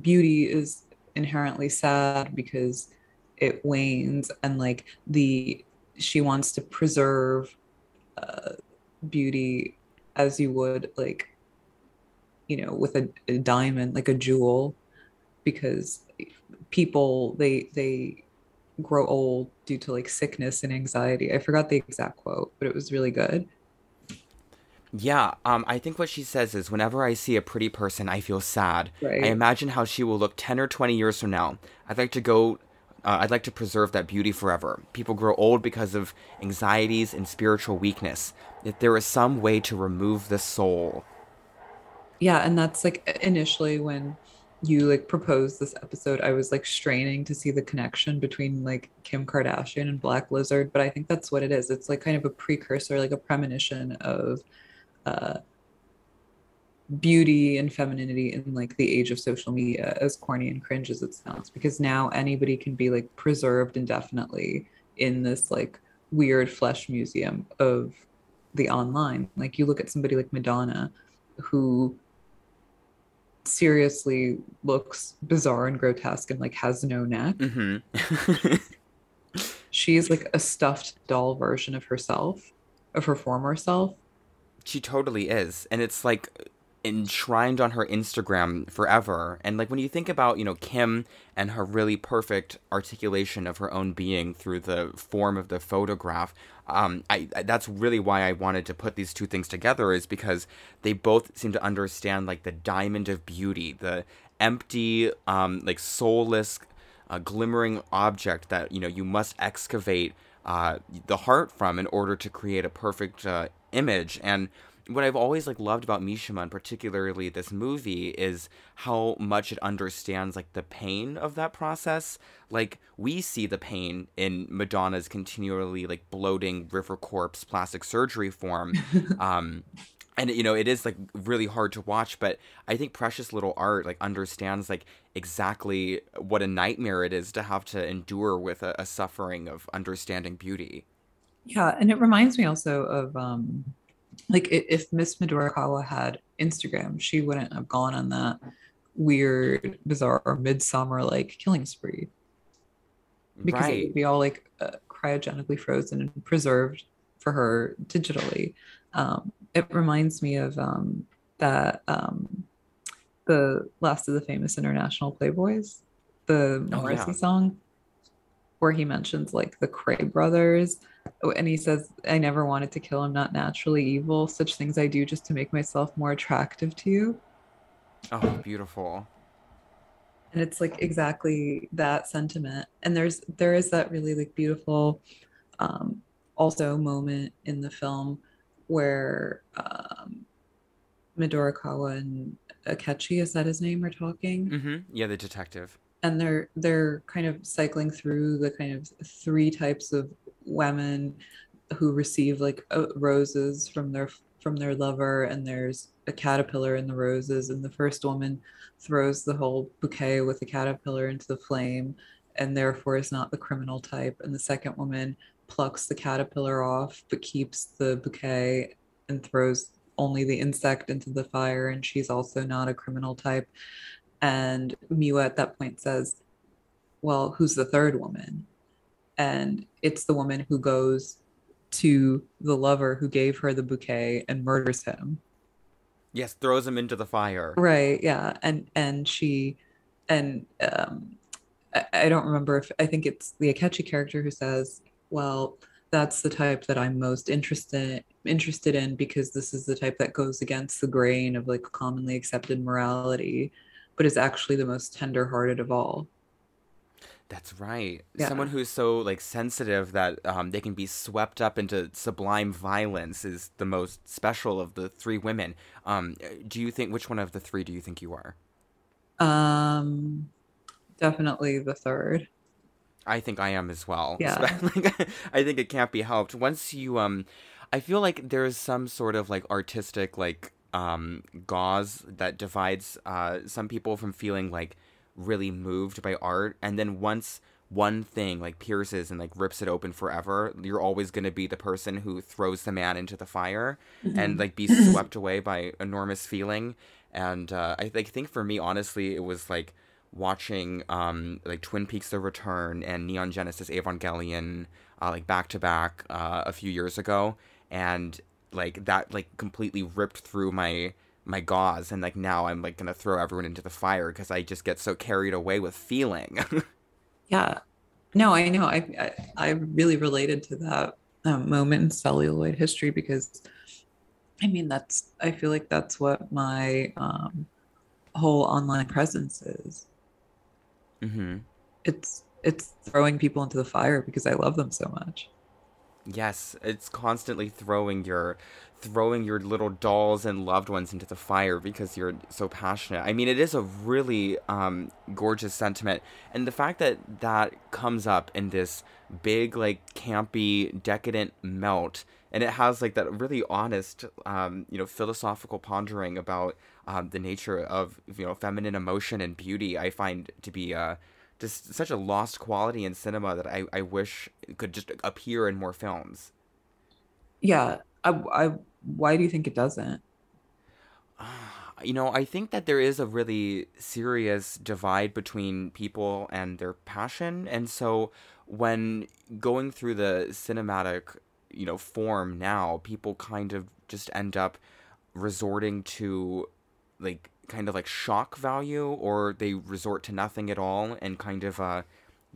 Speaker 2: beauty is inherently sad because it wanes and like the she wants to preserve uh, beauty as you would like you know with a, a diamond like a jewel because people they they grow old due to like sickness and anxiety i forgot the exact quote but it was really good
Speaker 1: Yeah, um, I think what she says is whenever I see a pretty person, I feel sad.
Speaker 2: Right.
Speaker 1: I imagine how she will look 10 or 20 years from now. I'd like to go, uh, I'd like to preserve that beauty forever. People grow old because of anxieties and spiritual weakness. If there is some way to remove the soul.
Speaker 2: Yeah and that's like initially when you like proposed this episode i was like straining to see the connection between like kim kardashian and black lizard but i think that's what it is. It's like kind of a precursor like a premonition of uh beauty and femininity in like the age of social media as corny and cringe as it sounds because now anybody can be like preserved indefinitely in this like weird flesh museum of the online. Like you look at somebody like madonna who seriously looks bizarre and grotesque and like has no neck
Speaker 1: Mm-hmm. <laughs>
Speaker 2: she's like a stuffed doll version of herself of her former self
Speaker 1: She totally is. And it's like enshrined on her Instagram forever. And like when you think about, you know, Kim and her really perfect articulation of her own being through the form of the photograph, um, I, I that's really why I wanted to put these two things together is because they both seem to understand like the diamond of beauty, the empty, um, like soulless, uh, glimmering object that you know you must excavate uh, the heart from in order to create a perfect uh, image. And what I've always like loved about Mishima, and particularly this movie, is how much it understands like the pain of that process. Like we see the pain in Madonna's continually like bloating river corpse plastic surgery form. <laughs> um, and you know it is like really hard to watch but i think precious little art like understands like exactly what a nightmare it is to have to endure with a, a suffering of understanding beauty
Speaker 2: Yeah, and it reminds me also of um like if Miss Midorikawa had Instagram, she wouldn't have gone on that weird, bizarre midsummer like killing spree because it would be all like uh, cryogenically frozen and preserved for her digitally. Um, it reminds me of um, that um, the last of the famous international playboys, the
Speaker 1: Oh,
Speaker 2: Morrissey
Speaker 1: yeah.
Speaker 2: song, where he mentions like the Kray brothers. And he says, I never wanted to kill. I'm not naturally evil. Such things I do just to make myself more attractive to you.
Speaker 1: oh beautiful
Speaker 2: and it's like exactly that sentiment and there's there is that really like beautiful um also moment in the film where um midorikawa and akechi is that his name are talking
Speaker 1: Mm-hmm. yeah the detective
Speaker 2: and they're they're kind of cycling through the kind of three types of women who receive like uh, roses from their from their lover and there's a caterpillar in the roses and the first woman throws the whole bouquet with the caterpillar into the flame and therefore is not the criminal type and the second woman plucks the caterpillar off but keeps the bouquet and throws only the insect into the fire and she's also not a criminal type. And Miwa at that point says well who's the third woman and it's the woman who goes to the lover who gave her the bouquet and murders him
Speaker 1: Yes, throws him into the fire.
Speaker 2: right yeah and and she and um I, I don't remember if i think it's the akechi character who says well that's the type that i'm most interested interested in because this is the type that goes against the grain of like commonly accepted morality but is actually the most tender-hearted of all
Speaker 1: That's right.
Speaker 2: Yeah.
Speaker 1: Someone who's so like sensitive that um, they can be swept up into sublime violence is the most special of the three women. Um, do you think which one of the three do you think you are?
Speaker 2: um definitely the third
Speaker 1: I think I am as well. <laughs>
Speaker 2: Yeah.
Speaker 1: Like, I think it can't be helped. Once you um I feel like there's some sort of like artistic like um gauze that divides uh some people from feeling like really moved by art. And then once one thing like pierces and like rips it open forever, you're always going to be the person who throws the man into the fire and like be <clears throat> swept away by enormous feeling. And uh, I like, think for me, honestly, it was like watching um, like Twin Peaks: The Return and Neon Genesis Evangelion uh, like back to back uh, a few years ago, and like that like completely ripped through my my gauze, and like now I'm like gonna throw everyone into the fire because I just get so carried away with feeling. <laughs>
Speaker 2: Yeah. No, I know. I I, I really related to that um, moment in celluloid history because I mean that's I feel like that's what my um, whole online presence is.
Speaker 1: hmm
Speaker 2: It's it's throwing people into the fire because I love them so much.
Speaker 1: Yes, it's constantly throwing your throwing your little dolls and loved ones into the fire because you're so passionate. I mean, it is a really um, gorgeous sentiment, and the fact that that comes up in this big, like campy, decadent melt, and it has like that really honest, um, you know, philosophical pondering about um, the nature of you know feminine emotion and beauty. I find to be uh, just such a lost quality in cinema that I, I wish it could just appear in more films.
Speaker 2: Yeah. I, I why do you think it doesn't?
Speaker 1: You know, I think that there is a really serious divide between people and their passion. And so when going through the cinematic, you know, form now, people kind of just end up resorting to like kind of like shock value or they resort to nothing at all and kind of uh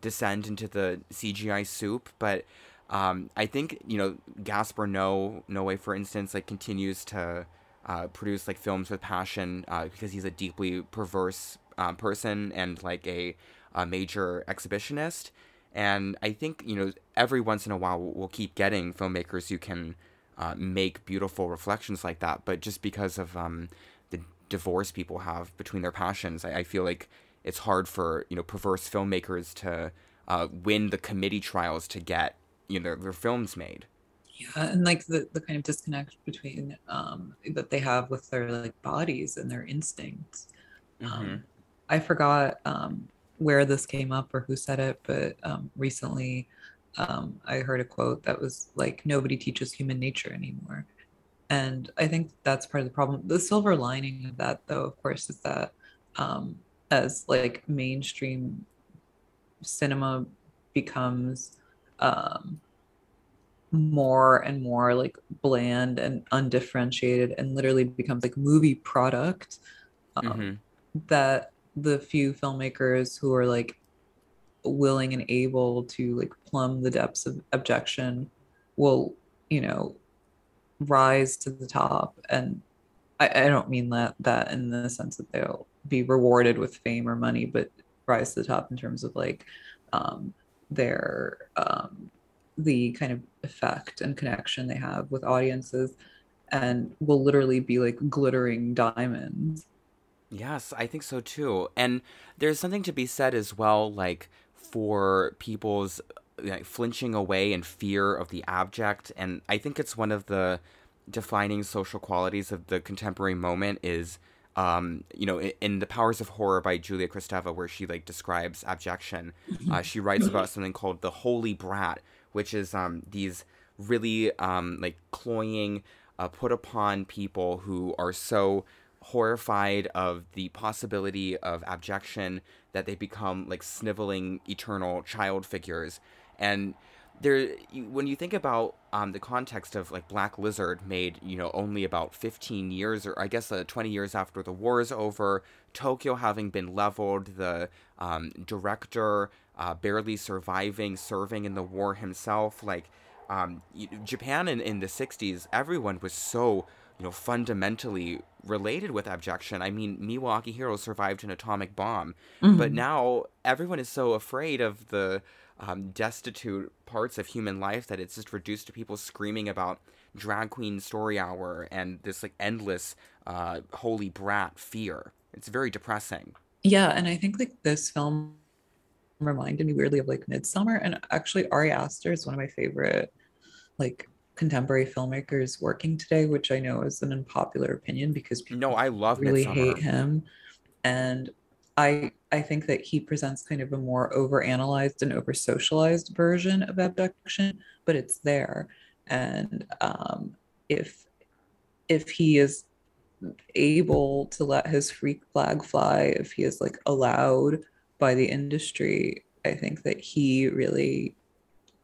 Speaker 1: descend into the CGI soup. But um, I think you know Gaspar No Noé, for instance, like continues to uh, produce like films with passion uh, because he's a deeply perverse um, person and like a, a major exhibitionist. And I think you know every once in a while we'll, we'll keep getting filmmakers who can uh, make beautiful reflections like that. But just because of um, the divorce people have between their passions, I, I feel like it's hard for you know perverse filmmakers to uh, win the committee trials to get you know their films made.
Speaker 2: Yeah, and like the, the kind of disconnect between um that they have with their like bodies and their instincts. Um, I forgot um where this came up or who said it, but um recently um I heard a quote that was like nobody teaches human nature anymore. And I think that's part of the problem. The silver lining of that though, of course, is that um as like mainstream cinema becomes um more and more like bland and undifferentiated and literally becomes like movie product um,
Speaker 1: Mhm.
Speaker 2: that the few filmmakers who are like willing and able to like plumb the depths of objection will you know rise to the top and I, I don't mean that that in the sense that they'll be rewarded with fame or money but rise to the top in terms of like um their um the kind of effect and connection they have with audiences and will literally be like glittering diamonds
Speaker 1: Yes, I think so too. And there's something to be said as well, like for people's like, flinching away in fear of the abject. And I think it's one of the defining social qualities of the contemporary moment is um, you know, in, in, The Powers of Horror by Julia Kristeva, where she like describes abjection, uh, she writes about something called the holy brat, which is um, these really um, like cloying, uh, put upon people who are so horrified of the possibility of abjection that they become like sniveling eternal child figures. And there when you think about um, the context of like black lizard made you know only about 15 years or i guess uh, 20 years after the war is over tokyo having been leveled the um, director uh, barely surviving serving in the war himself like um, japan in, in the 60s everyone was so you know fundamentally related with abjection i mean miwa hero survived an atomic bomb mm-hmm. but now everyone is so afraid of the um, destitute parts of human life that it's just reduced to people screaming about drag queen story hour and this like endless uh, holy brat fear. It's very depressing.
Speaker 2: Yeah, and I think like this film reminded me weirdly of like Midsommar, and actually Ari Aster is one of my favorite like contemporary filmmakers working today, which I know is an unpopular opinion because
Speaker 1: people no, I love
Speaker 2: really
Speaker 1: Midsommar.
Speaker 2: hate him, and I I think that he presents kind of a more overanalyzed and over socialized version of abjection, but it's there. And um, if if he is able to let his freak flag fly, if he is like allowed by the industry, I think that he really,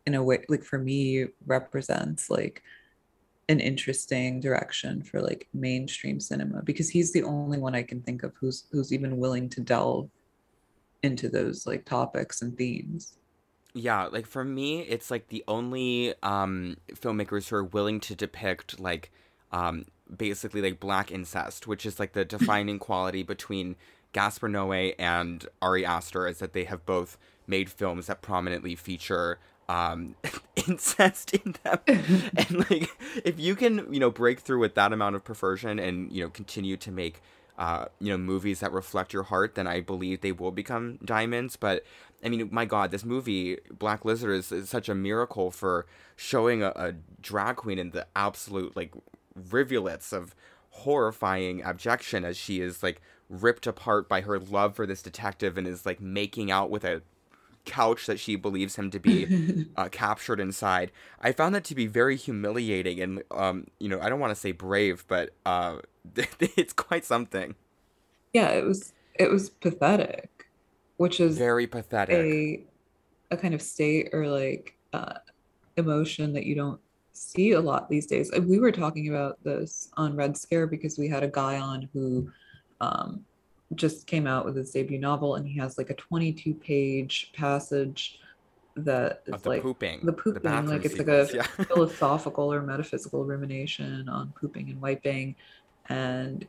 Speaker 2: in a way, like for me, represents like an interesting direction for like mainstream cinema because he's the only one I can think of who's who's even willing to delve into those like topics and themes.
Speaker 1: Yeah, like for me, it's like the only um, filmmakers who are willing to depict like um, basically like black incest, which is like the <laughs> defining quality between Gaspar Noé and Ari Aster, is that they have both made films that prominently feature um <laughs> incest in them. <laughs> And like if you can you know break through with that amount of perversion and you know continue to make uh you know movies that reflect your heart then i believe they will become diamonds. But i mean my god this movie black lizard is, is such a miracle for showing a, a drag queen in the absolute like rivulets of horrifying abjection as she is like ripped apart by her love for this detective and is like making out with a couch that she believes him to be <laughs> uh, captured inside. I found that to be very humiliating and, um, you know, I don't want to say brave, but uh, <laughs> it's quite something.
Speaker 2: Yeah, it was it was pathetic, which is
Speaker 1: very pathetic.
Speaker 2: A a kind of state or like uh, emotion that you don't see a lot these days. We were talking about this on Red Scare because we had a guy on who um, just came out with his debut novel and he has like a 22 page passage that is
Speaker 1: the
Speaker 2: like
Speaker 1: pooping
Speaker 2: the pooping
Speaker 1: the
Speaker 2: like it's
Speaker 1: sequence,
Speaker 2: like a
Speaker 1: yeah. <laughs>
Speaker 2: philosophical or metaphysical rumination on pooping and wiping and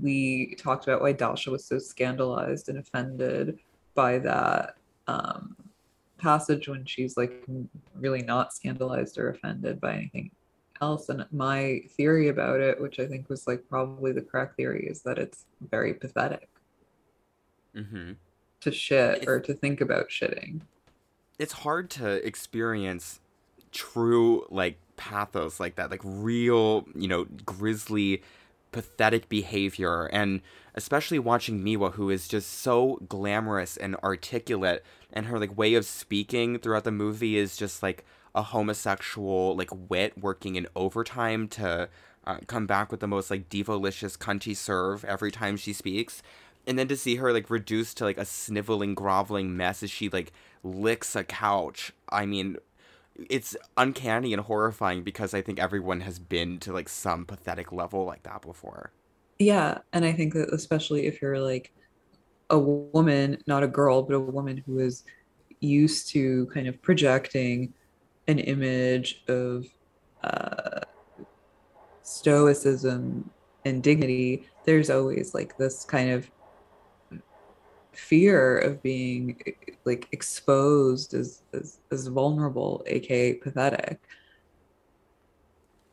Speaker 2: we talked about why Dasha was so scandalized and offended by that um, passage when she's like really not scandalized or offended by anything else. And my theory about it, which I think was like probably the correct theory, is that it's very pathetic
Speaker 1: mm-hmm.
Speaker 2: to shit it's, or to think about shitting.
Speaker 1: It's hard to experience true like pathos like that, like real, you know, grisly, pathetic behavior. And especially watching Miwa, who is just so glamorous and articulate, and her like way of speaking throughout the movie is just like a homosexual like wit working in overtime to uh, come back with the most like divolicious cunty serve every time she speaks and then to see her like reduced to like a sniveling groveling mess as she like licks a couch. I mean it's uncanny and horrifying because i think everyone has been to like some pathetic level like that before.
Speaker 2: Yeah and i think that especially if you're like a woman not a girl but a woman who is used to kind of projecting an image of uh, stoicism and dignity, there's always like this kind of fear of being like exposed as as, as vulnerable, aka pathetic.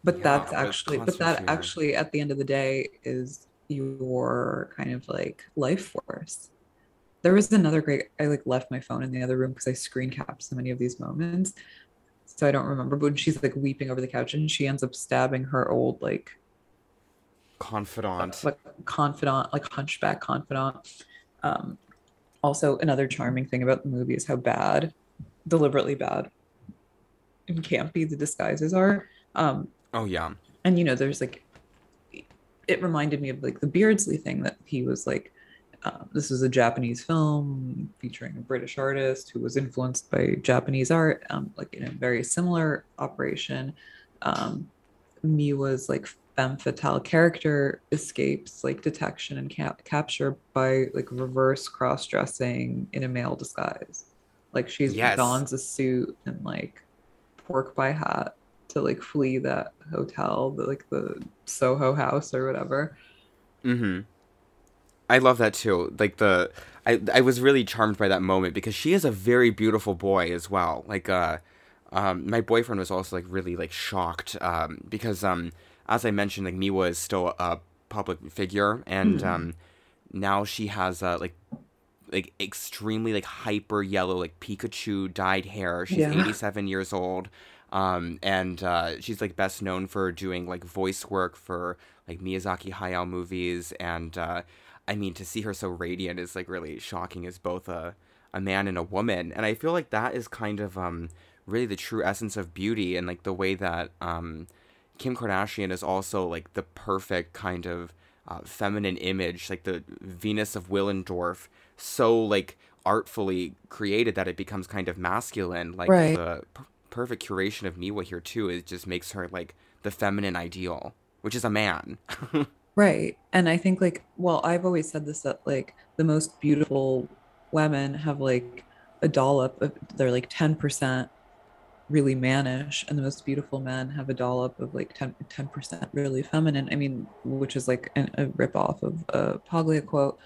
Speaker 2: But yeah, that's actually, but that fear. actually, at the end of the day, is your kind of like life force. There was another great. I like left my phone in the other room because I screen capped so many of these moments so I don't remember. But when she's like weeping over the couch and she ends up stabbing her old like
Speaker 1: Confidant.
Speaker 2: like confidant, like hunchback confidant. Um, also, another charming thing about the movie is how bad, deliberately bad, and campy the disguises are. Um,
Speaker 1: Oh yeah.
Speaker 2: and you know, there's like, it reminded me of like the Beardsley thing that he was like, uh, this is a Japanese film featuring a British artist who was influenced by Japanese art, um, like in a very similar operation. Um, Miwa's like femme fatale character escapes like detection and cap- capture by like reverse cross dressing in a male disguise. Like she's
Speaker 1: Yes.
Speaker 2: dons a suit and like pork pie hat to like flee that hotel, the like the Soho house or whatever.
Speaker 1: Mm-hmm. I love that too. Like the I I was really charmed by that moment because she is a very beautiful boy as well. Like uh um my boyfriend was also like really like shocked um because um as I mentioned like Miwa is still a public figure and
Speaker 2: Hmm.
Speaker 1: um now she has uh like like extremely like hyper yellow like Pikachu dyed hair. She's
Speaker 2: Yeah.
Speaker 1: 87 years old. Um and uh she's like best known for doing like voice work for like Miyazaki Hayao movies and uh I mean to see her so radiant is like really shocking as both a a man and a woman. And I feel like that is kind of um really the true essence of beauty and like the way that um Kim Kardashian is also like the perfect kind of uh, feminine image, like the Venus of Willendorf, so like artfully created that it becomes kind of masculine. Like
Speaker 2: Right.
Speaker 1: the p- perfect curation of Miwa here too, it just makes her like the feminine ideal, which is a man. <laughs>
Speaker 2: Right. And I think like, well, I've always said this that like the most beautiful women have like a dollop of they're like 10% really mannish and the most beautiful men have a dollop of like 10 percent really feminine. I mean, which is like an, a ripoff of a Paglia quote.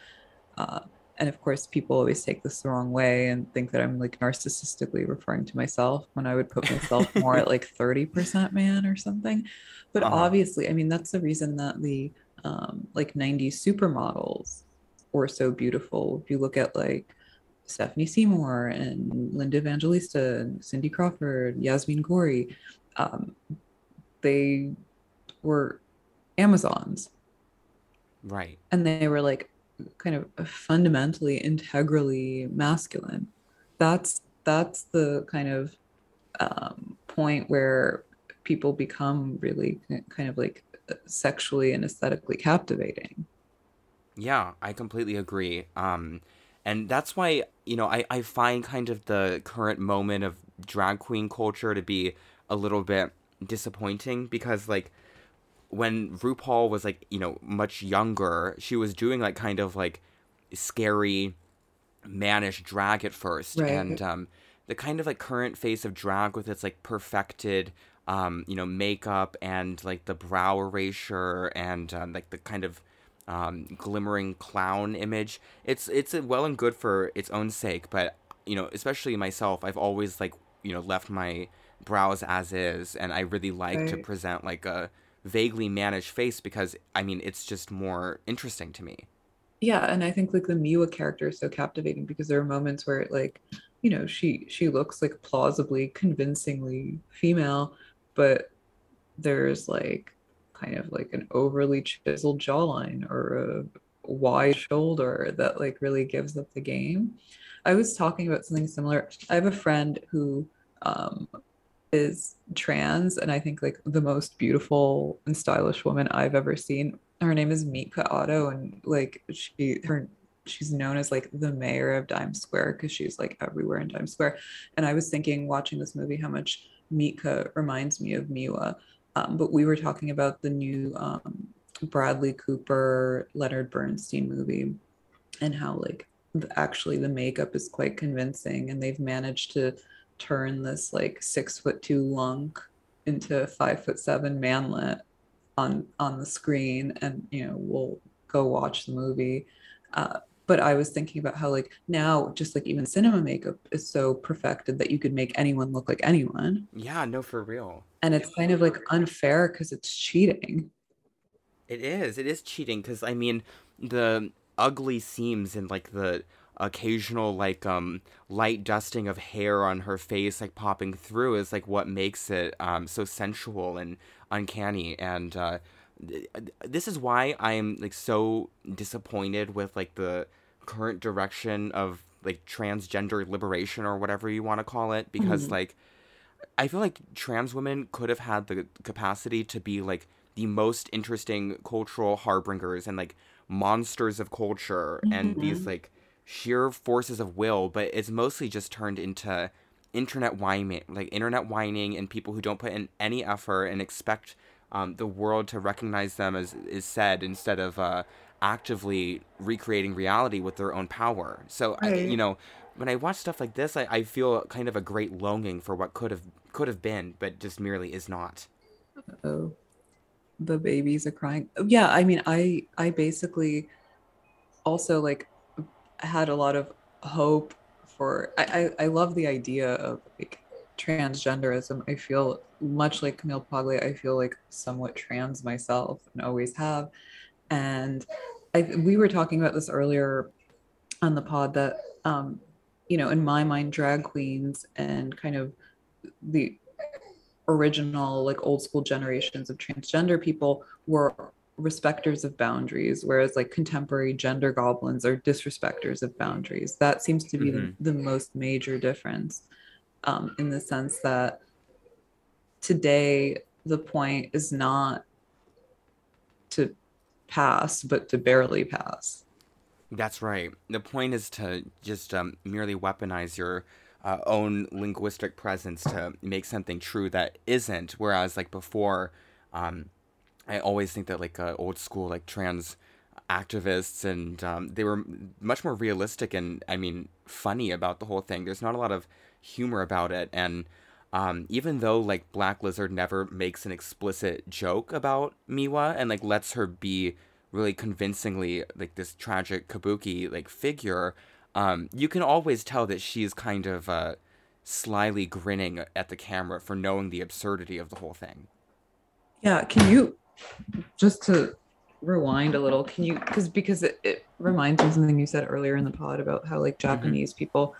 Speaker 2: Uh, and of course, people always take this the wrong way and think that I'm like narcissistically referring to myself when I would put myself more at like 30% man or something. But
Speaker 1: Uh-huh.
Speaker 2: obviously, I mean, that's the reason that the um, like 90s supermodels were so beautiful. If you look at like Stephanie Seymour and Linda Evangelista and Cindy Crawford, Yasmeen Ghauri, um, they were Amazons
Speaker 1: right.
Speaker 2: and they were like kind of fundamentally integrally masculine that's that's the kind of um, point where people become really kind of like sexually and aesthetically captivating
Speaker 1: Yeah, I completely agree. Um, and that's why, you know, I, I find kind of the current moment of drag queen culture to be a little bit disappointing because, like, when RuPaul was, like, you know, much younger, she was doing, like, kind of, like, scary, mannish drag at first.
Speaker 2: Right.
Speaker 1: And, um, the kind of, like, current face of drag with its, like, perfected, um, you know, makeup and, like, the brow erasure and, um, like, the kind of, um, glimmering clown image. It's it's uh, well and good for its own sake, but you know, especially myself, I've always like you know left my brows as is, and I really like to present like a vaguely mannish face because I mean it's just more interesting to me.
Speaker 2: yeah and i think like the miwa character is so captivating because there are moments where like you know she she looks like plausibly convincingly female but there's like kind of like an overly chiseled jawline or a wide shoulder that like really gives up the game. I was talking about something similar. I have a friend who um is trans and i think like the most beautiful and stylish woman i've ever seen. Her name is Mika Otto and like she her she's known as like the mayor of Times Square because she's like everywhere in Times Square. And I was thinking watching this movie how much Mika reminds me of Miwa. Um, but we were talking about the new um, Bradley Cooper Leonard Bernstein movie and how like actually the makeup is quite convincing and they've managed to turn this like six foot two lunk into five foot seven manlet on on the screen and you know we'll go watch the movie uh, but i was thinking about how like now just like even cinema makeup is so perfected that you could make anyone look like anyone
Speaker 1: Yeah, no, for real.
Speaker 2: and it's kind of like unfair because it's cheating
Speaker 1: It is. It is cheating because I mean the ugly seams and like the occasional like um light dusting of hair on her face like popping through is like what makes it um so sensual and uncanny and uh th- this is why I'm like so disappointed with like the current direction of like transgender liberation or whatever you want to call it because like I feel like trans women could have had the capacity to be like the most interesting cultural harbingers and like monsters of culture and these like sheer forces of will, but it's mostly just turned into internet whining, like internet whining and people who don't put in any effort and expect um, the world to recognize them as is said instead of uh, actively recreating reality with their own power. So I, you know, when I watch stuff like this, I, I feel kind of a great longing for what could have could have been, but just merely is not.
Speaker 2: oh the babies are crying yeah i mean i i basically also like had a lot of hope for i i, I love the idea of like transgenderism i feel much like camille paglia i feel like somewhat trans myself and always have and i we were talking about this earlier on the pod that um you know in my mind drag queens and kind of the original like old school generations of transgender people were respecters of boundaries whereas like contemporary gender goblins are disrespecters of boundaries that seems to be
Speaker 1: Mhm.
Speaker 2: the, the most major difference um, in the sense that today the point is not to pass but to barely pass
Speaker 1: That's right. The point is to just um, merely weaponize your uh, own linguistic presence to make something true that isn't. Whereas, like before, um, I always think that like uh, old school like trans activists and um, they were much more realistic and I mean funny about the whole thing. There's not a lot of humor about it, and um, even though like Black Lizard never makes an explicit joke about Miwa and like lets her be really convincingly like this tragic kabuki like figure, um, you can always tell that she's kind of uh, slyly grinning at the camera for knowing the absurdity of the whole thing.
Speaker 2: Yeah, can you just to rewind a little? Can you because because it, it reminds me of something you said earlier in the pod about how like Japanese people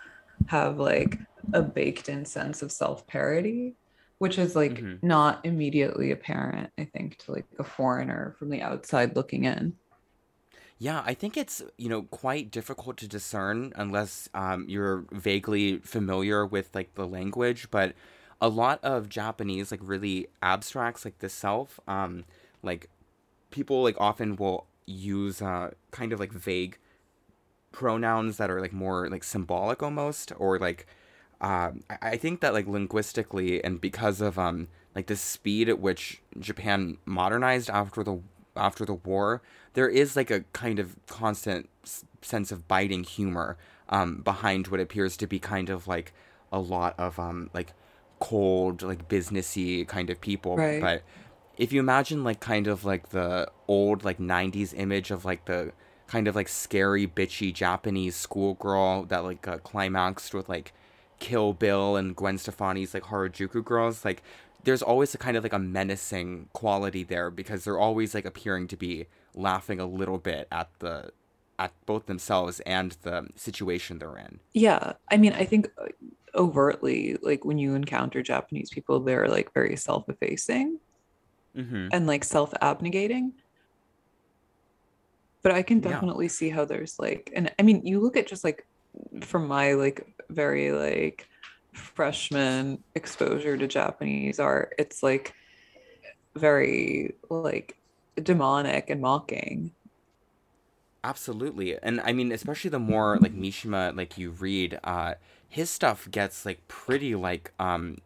Speaker 2: have like a baked in sense of self parody, which is like
Speaker 1: Mhm.
Speaker 2: not immediately apparent, I think, to like a foreigner from the outside looking in.
Speaker 1: Yeah, I think it's you know quite difficult to discern unless um, you're vaguely familiar with like the language. But a lot of Japanese like really abstracts like the self, um, like people like often will use uh, kind of like vague pronouns that are like more like symbolic almost or like um, I, I think that like linguistically and because of um like the speed at which Japan modernized after the after the war there is like a kind of constant s- sense of biting humor um behind what appears to be kind of like a lot of um like cold like businessy kind of people
Speaker 2: Right.
Speaker 1: but if you imagine like kind of like the old like 90s image of like the kind of like scary bitchy japanese schoolgirl that like uh, climaxed with like kill bill and gwen stefani's like harajuku girls like there's always a kind of like a menacing quality there because they're always like appearing to be laughing a little bit at the at both themselves and the situation they're in
Speaker 2: Yeah, I mean, I think uh, overtly, like when you encounter Japanese people, they're like very self effacing.
Speaker 1: mm-hmm.
Speaker 2: and like self-abnegating but i can
Speaker 1: Yeah.
Speaker 2: definitely see how there's like and i mean you look at just like from my like very like freshman exposure to japanese art it's like very like demonic and mocking
Speaker 1: Absolutely. And I mean, especially the more like Mishima like you read, uh his stuff gets like pretty like um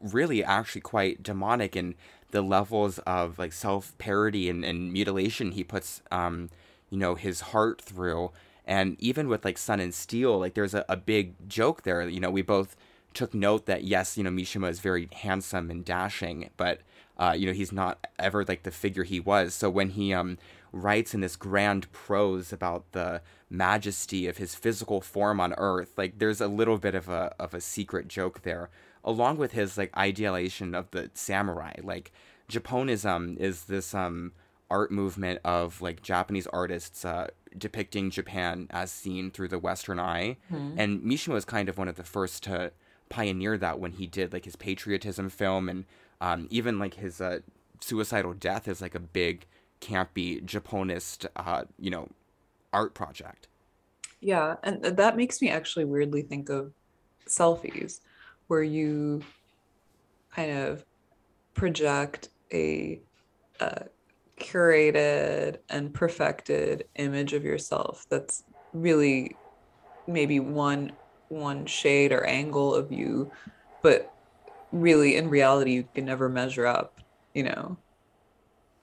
Speaker 1: really actually quite demonic and the levels of like self-parody and, and mutilation he puts um you know his heart through. And even with like Sun and Steel like there's a, a big joke there. You know we both took note that yes you know Mishima is very handsome and dashing but uh, you know he's not ever like the figure he was. So when he um writes in this grand prose about the majesty of his physical form on earth like there's a little bit of a of a secret joke there along with his like idealization of the samurai. Like japonism is this um art movement of like Japanese artists uh, depicting Japan as seen through the Western eye. And Mishima was kind of one of the first to pioneer that when he did like his patriotism film and um, even like his uh, suicidal death is like a big campy Japanist, uh, you know, art project.
Speaker 2: Yeah, and that makes me actually weirdly think of selfies, where you kind of project a, uh curated and perfected image of yourself that's really maybe one one shade or angle of you, but really in reality you can never measure up, you know.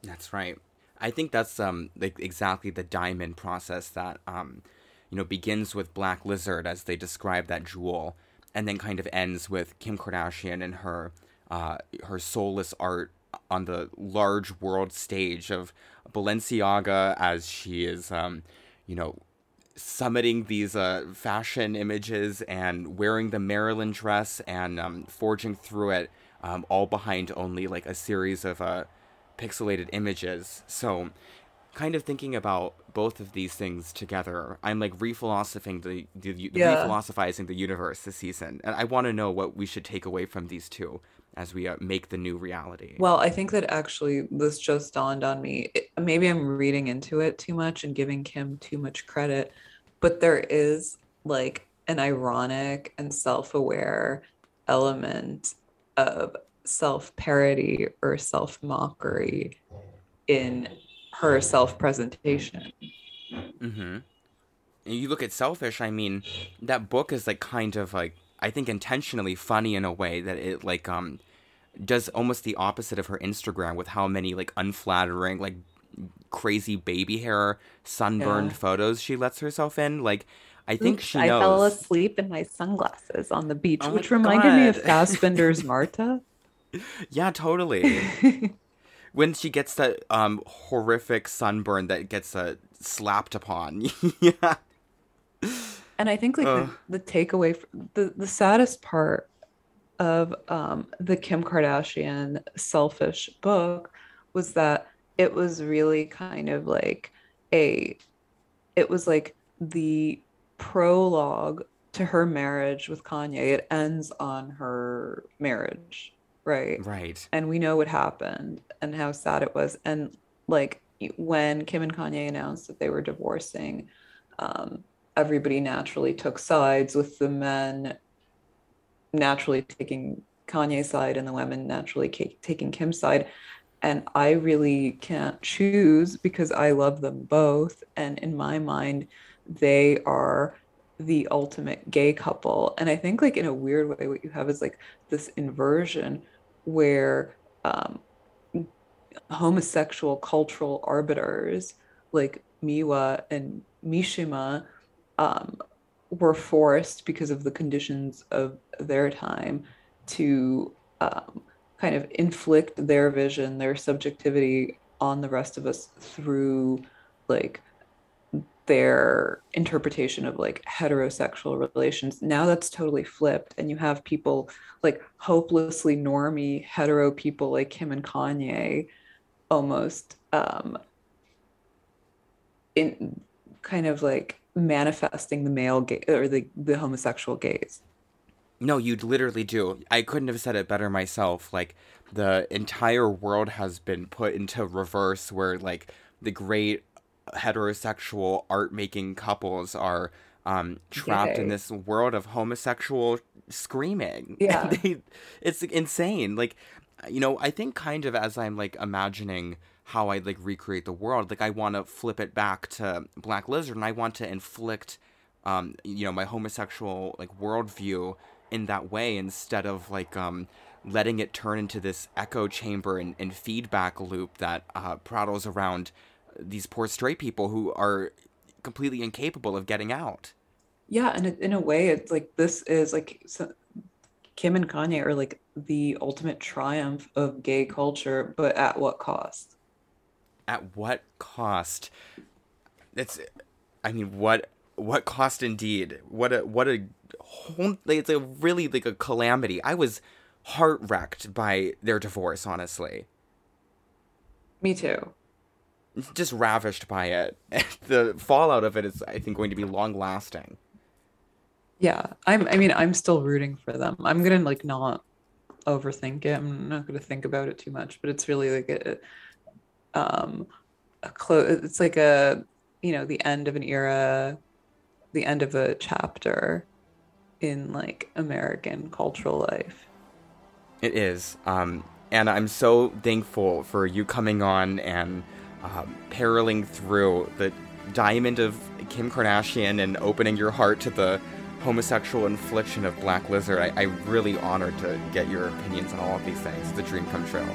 Speaker 1: That's right. I think that's um like exactly the diamond process that um you know begins with Black Lizard as they describe that jewel, and then kind of ends with Kim Kardashian and her uh her soulless art on the large world stage of Balenciaga as she is um you know summiting these uh, fashion images and wearing the Marilyn dress and um, forging through it, um, all behind only like a series of uh, pixelated images. So, kind of thinking about both of these things together, I'm like re-philosophizing the, the, the
Speaker 2: Yeah.
Speaker 1: re-philosophizing the universe this season, and I want to know what we should take away from these two as we uh, make the new reality.
Speaker 2: Well, I think that actually this just dawned on me. It- maybe I'm reading into it too much and giving Kim too much credit, but there is like an ironic and self-aware element of self-parody or self-mockery in her self-presentation.
Speaker 1: Mm-hmm. And you look at Selfish, I mean, that book is like kind of like I think intentionally funny in a way that it like um does almost the opposite of her Instagram with how many like unflattering, like crazy baby hair, sunburned
Speaker 2: Yeah.
Speaker 1: photos she lets herself in. Like I think
Speaker 2: Oops,
Speaker 1: she
Speaker 2: I fell asleep in my sunglasses on the beach,
Speaker 1: Oh
Speaker 2: which reminded me of
Speaker 1: God.
Speaker 2: Fassbinder's <laughs> Martha.
Speaker 1: Yeah, totally. <laughs> when she gets that um horrific sunburn that gets uh, slapped upon. <laughs> yeah.
Speaker 2: And I think like
Speaker 1: Ugh.
Speaker 2: the, the takeaway, the the saddest part of um, the Kim Kardashian selfish book was that it was really kind of like a, it was like the prologue to her marriage with Kanye. It ends on her marriage, right?
Speaker 1: Right.
Speaker 2: and we know what happened and how sad it was and like when kim and kanye announced that they were divorcing um, everybody naturally took sides with the men naturally taking kanye's side and the women naturally ca- taking kim's side. And i really can't choose because i love them both. And in my mind they are the ultimate gay couple. And i think like in a weird way what you have is like this inversion where um, homosexual cultural arbiters like Miwa and Mishima um, were forced because of the conditions of their time to um, kind of inflict their vision, their subjectivity on the rest of us through like their interpretation of like heterosexual relations. Now that's totally flipped, and you have people like hopelessly normie hetero people like Kim and Kanye almost um in kind of like manifesting the male gay or the the homosexual gaze.
Speaker 1: No, you literally do. I couldn't have said it better myself. Like the entire world has been put into reverse where like the great heterosexual art making couples are um trapped in this world of homosexual screaming. <laughs>
Speaker 2: Yeah.
Speaker 1: they, it's insane. Like you know, I think kind of as I'm like imagining how I like recreate the world, like I want to flip it back to Black Lizard and I want to inflict um you know my homosexual like worldview in that way instead of like um letting it turn into this echo chamber and, and feedback loop that uh, prattles around these poor straight people who are completely incapable of getting out.
Speaker 2: Yeah, and in a way, it's like this is like so, Kim and Kanye are like the ultimate triumph of gay culture, but at what cost?
Speaker 1: At what cost? It's, I mean, what what cost indeed? What a what a whole, like, it's a really like a calamity. I was heart wrecked by their divorce, honestly.
Speaker 2: Me too.
Speaker 1: just ravished by it. <laughs> the fallout of it is, I think, going to be long lasting.
Speaker 2: Yeah, I'm. I mean, I'm still rooting for them. I'm gonna like not overthink it. I'm not gonna think about it too much. But it's really like a, um, a close. It's like a, you know, the end of an era, the end of a chapter, in like American cultural life.
Speaker 1: It is. Um, and I'm so thankful for you coming on and um, paroling through the diamond of Kim Kardashian and opening your heart to the homosexual infliction of Black Lizard. I, I really honored to get your opinions on all of these things. It's a dream come true.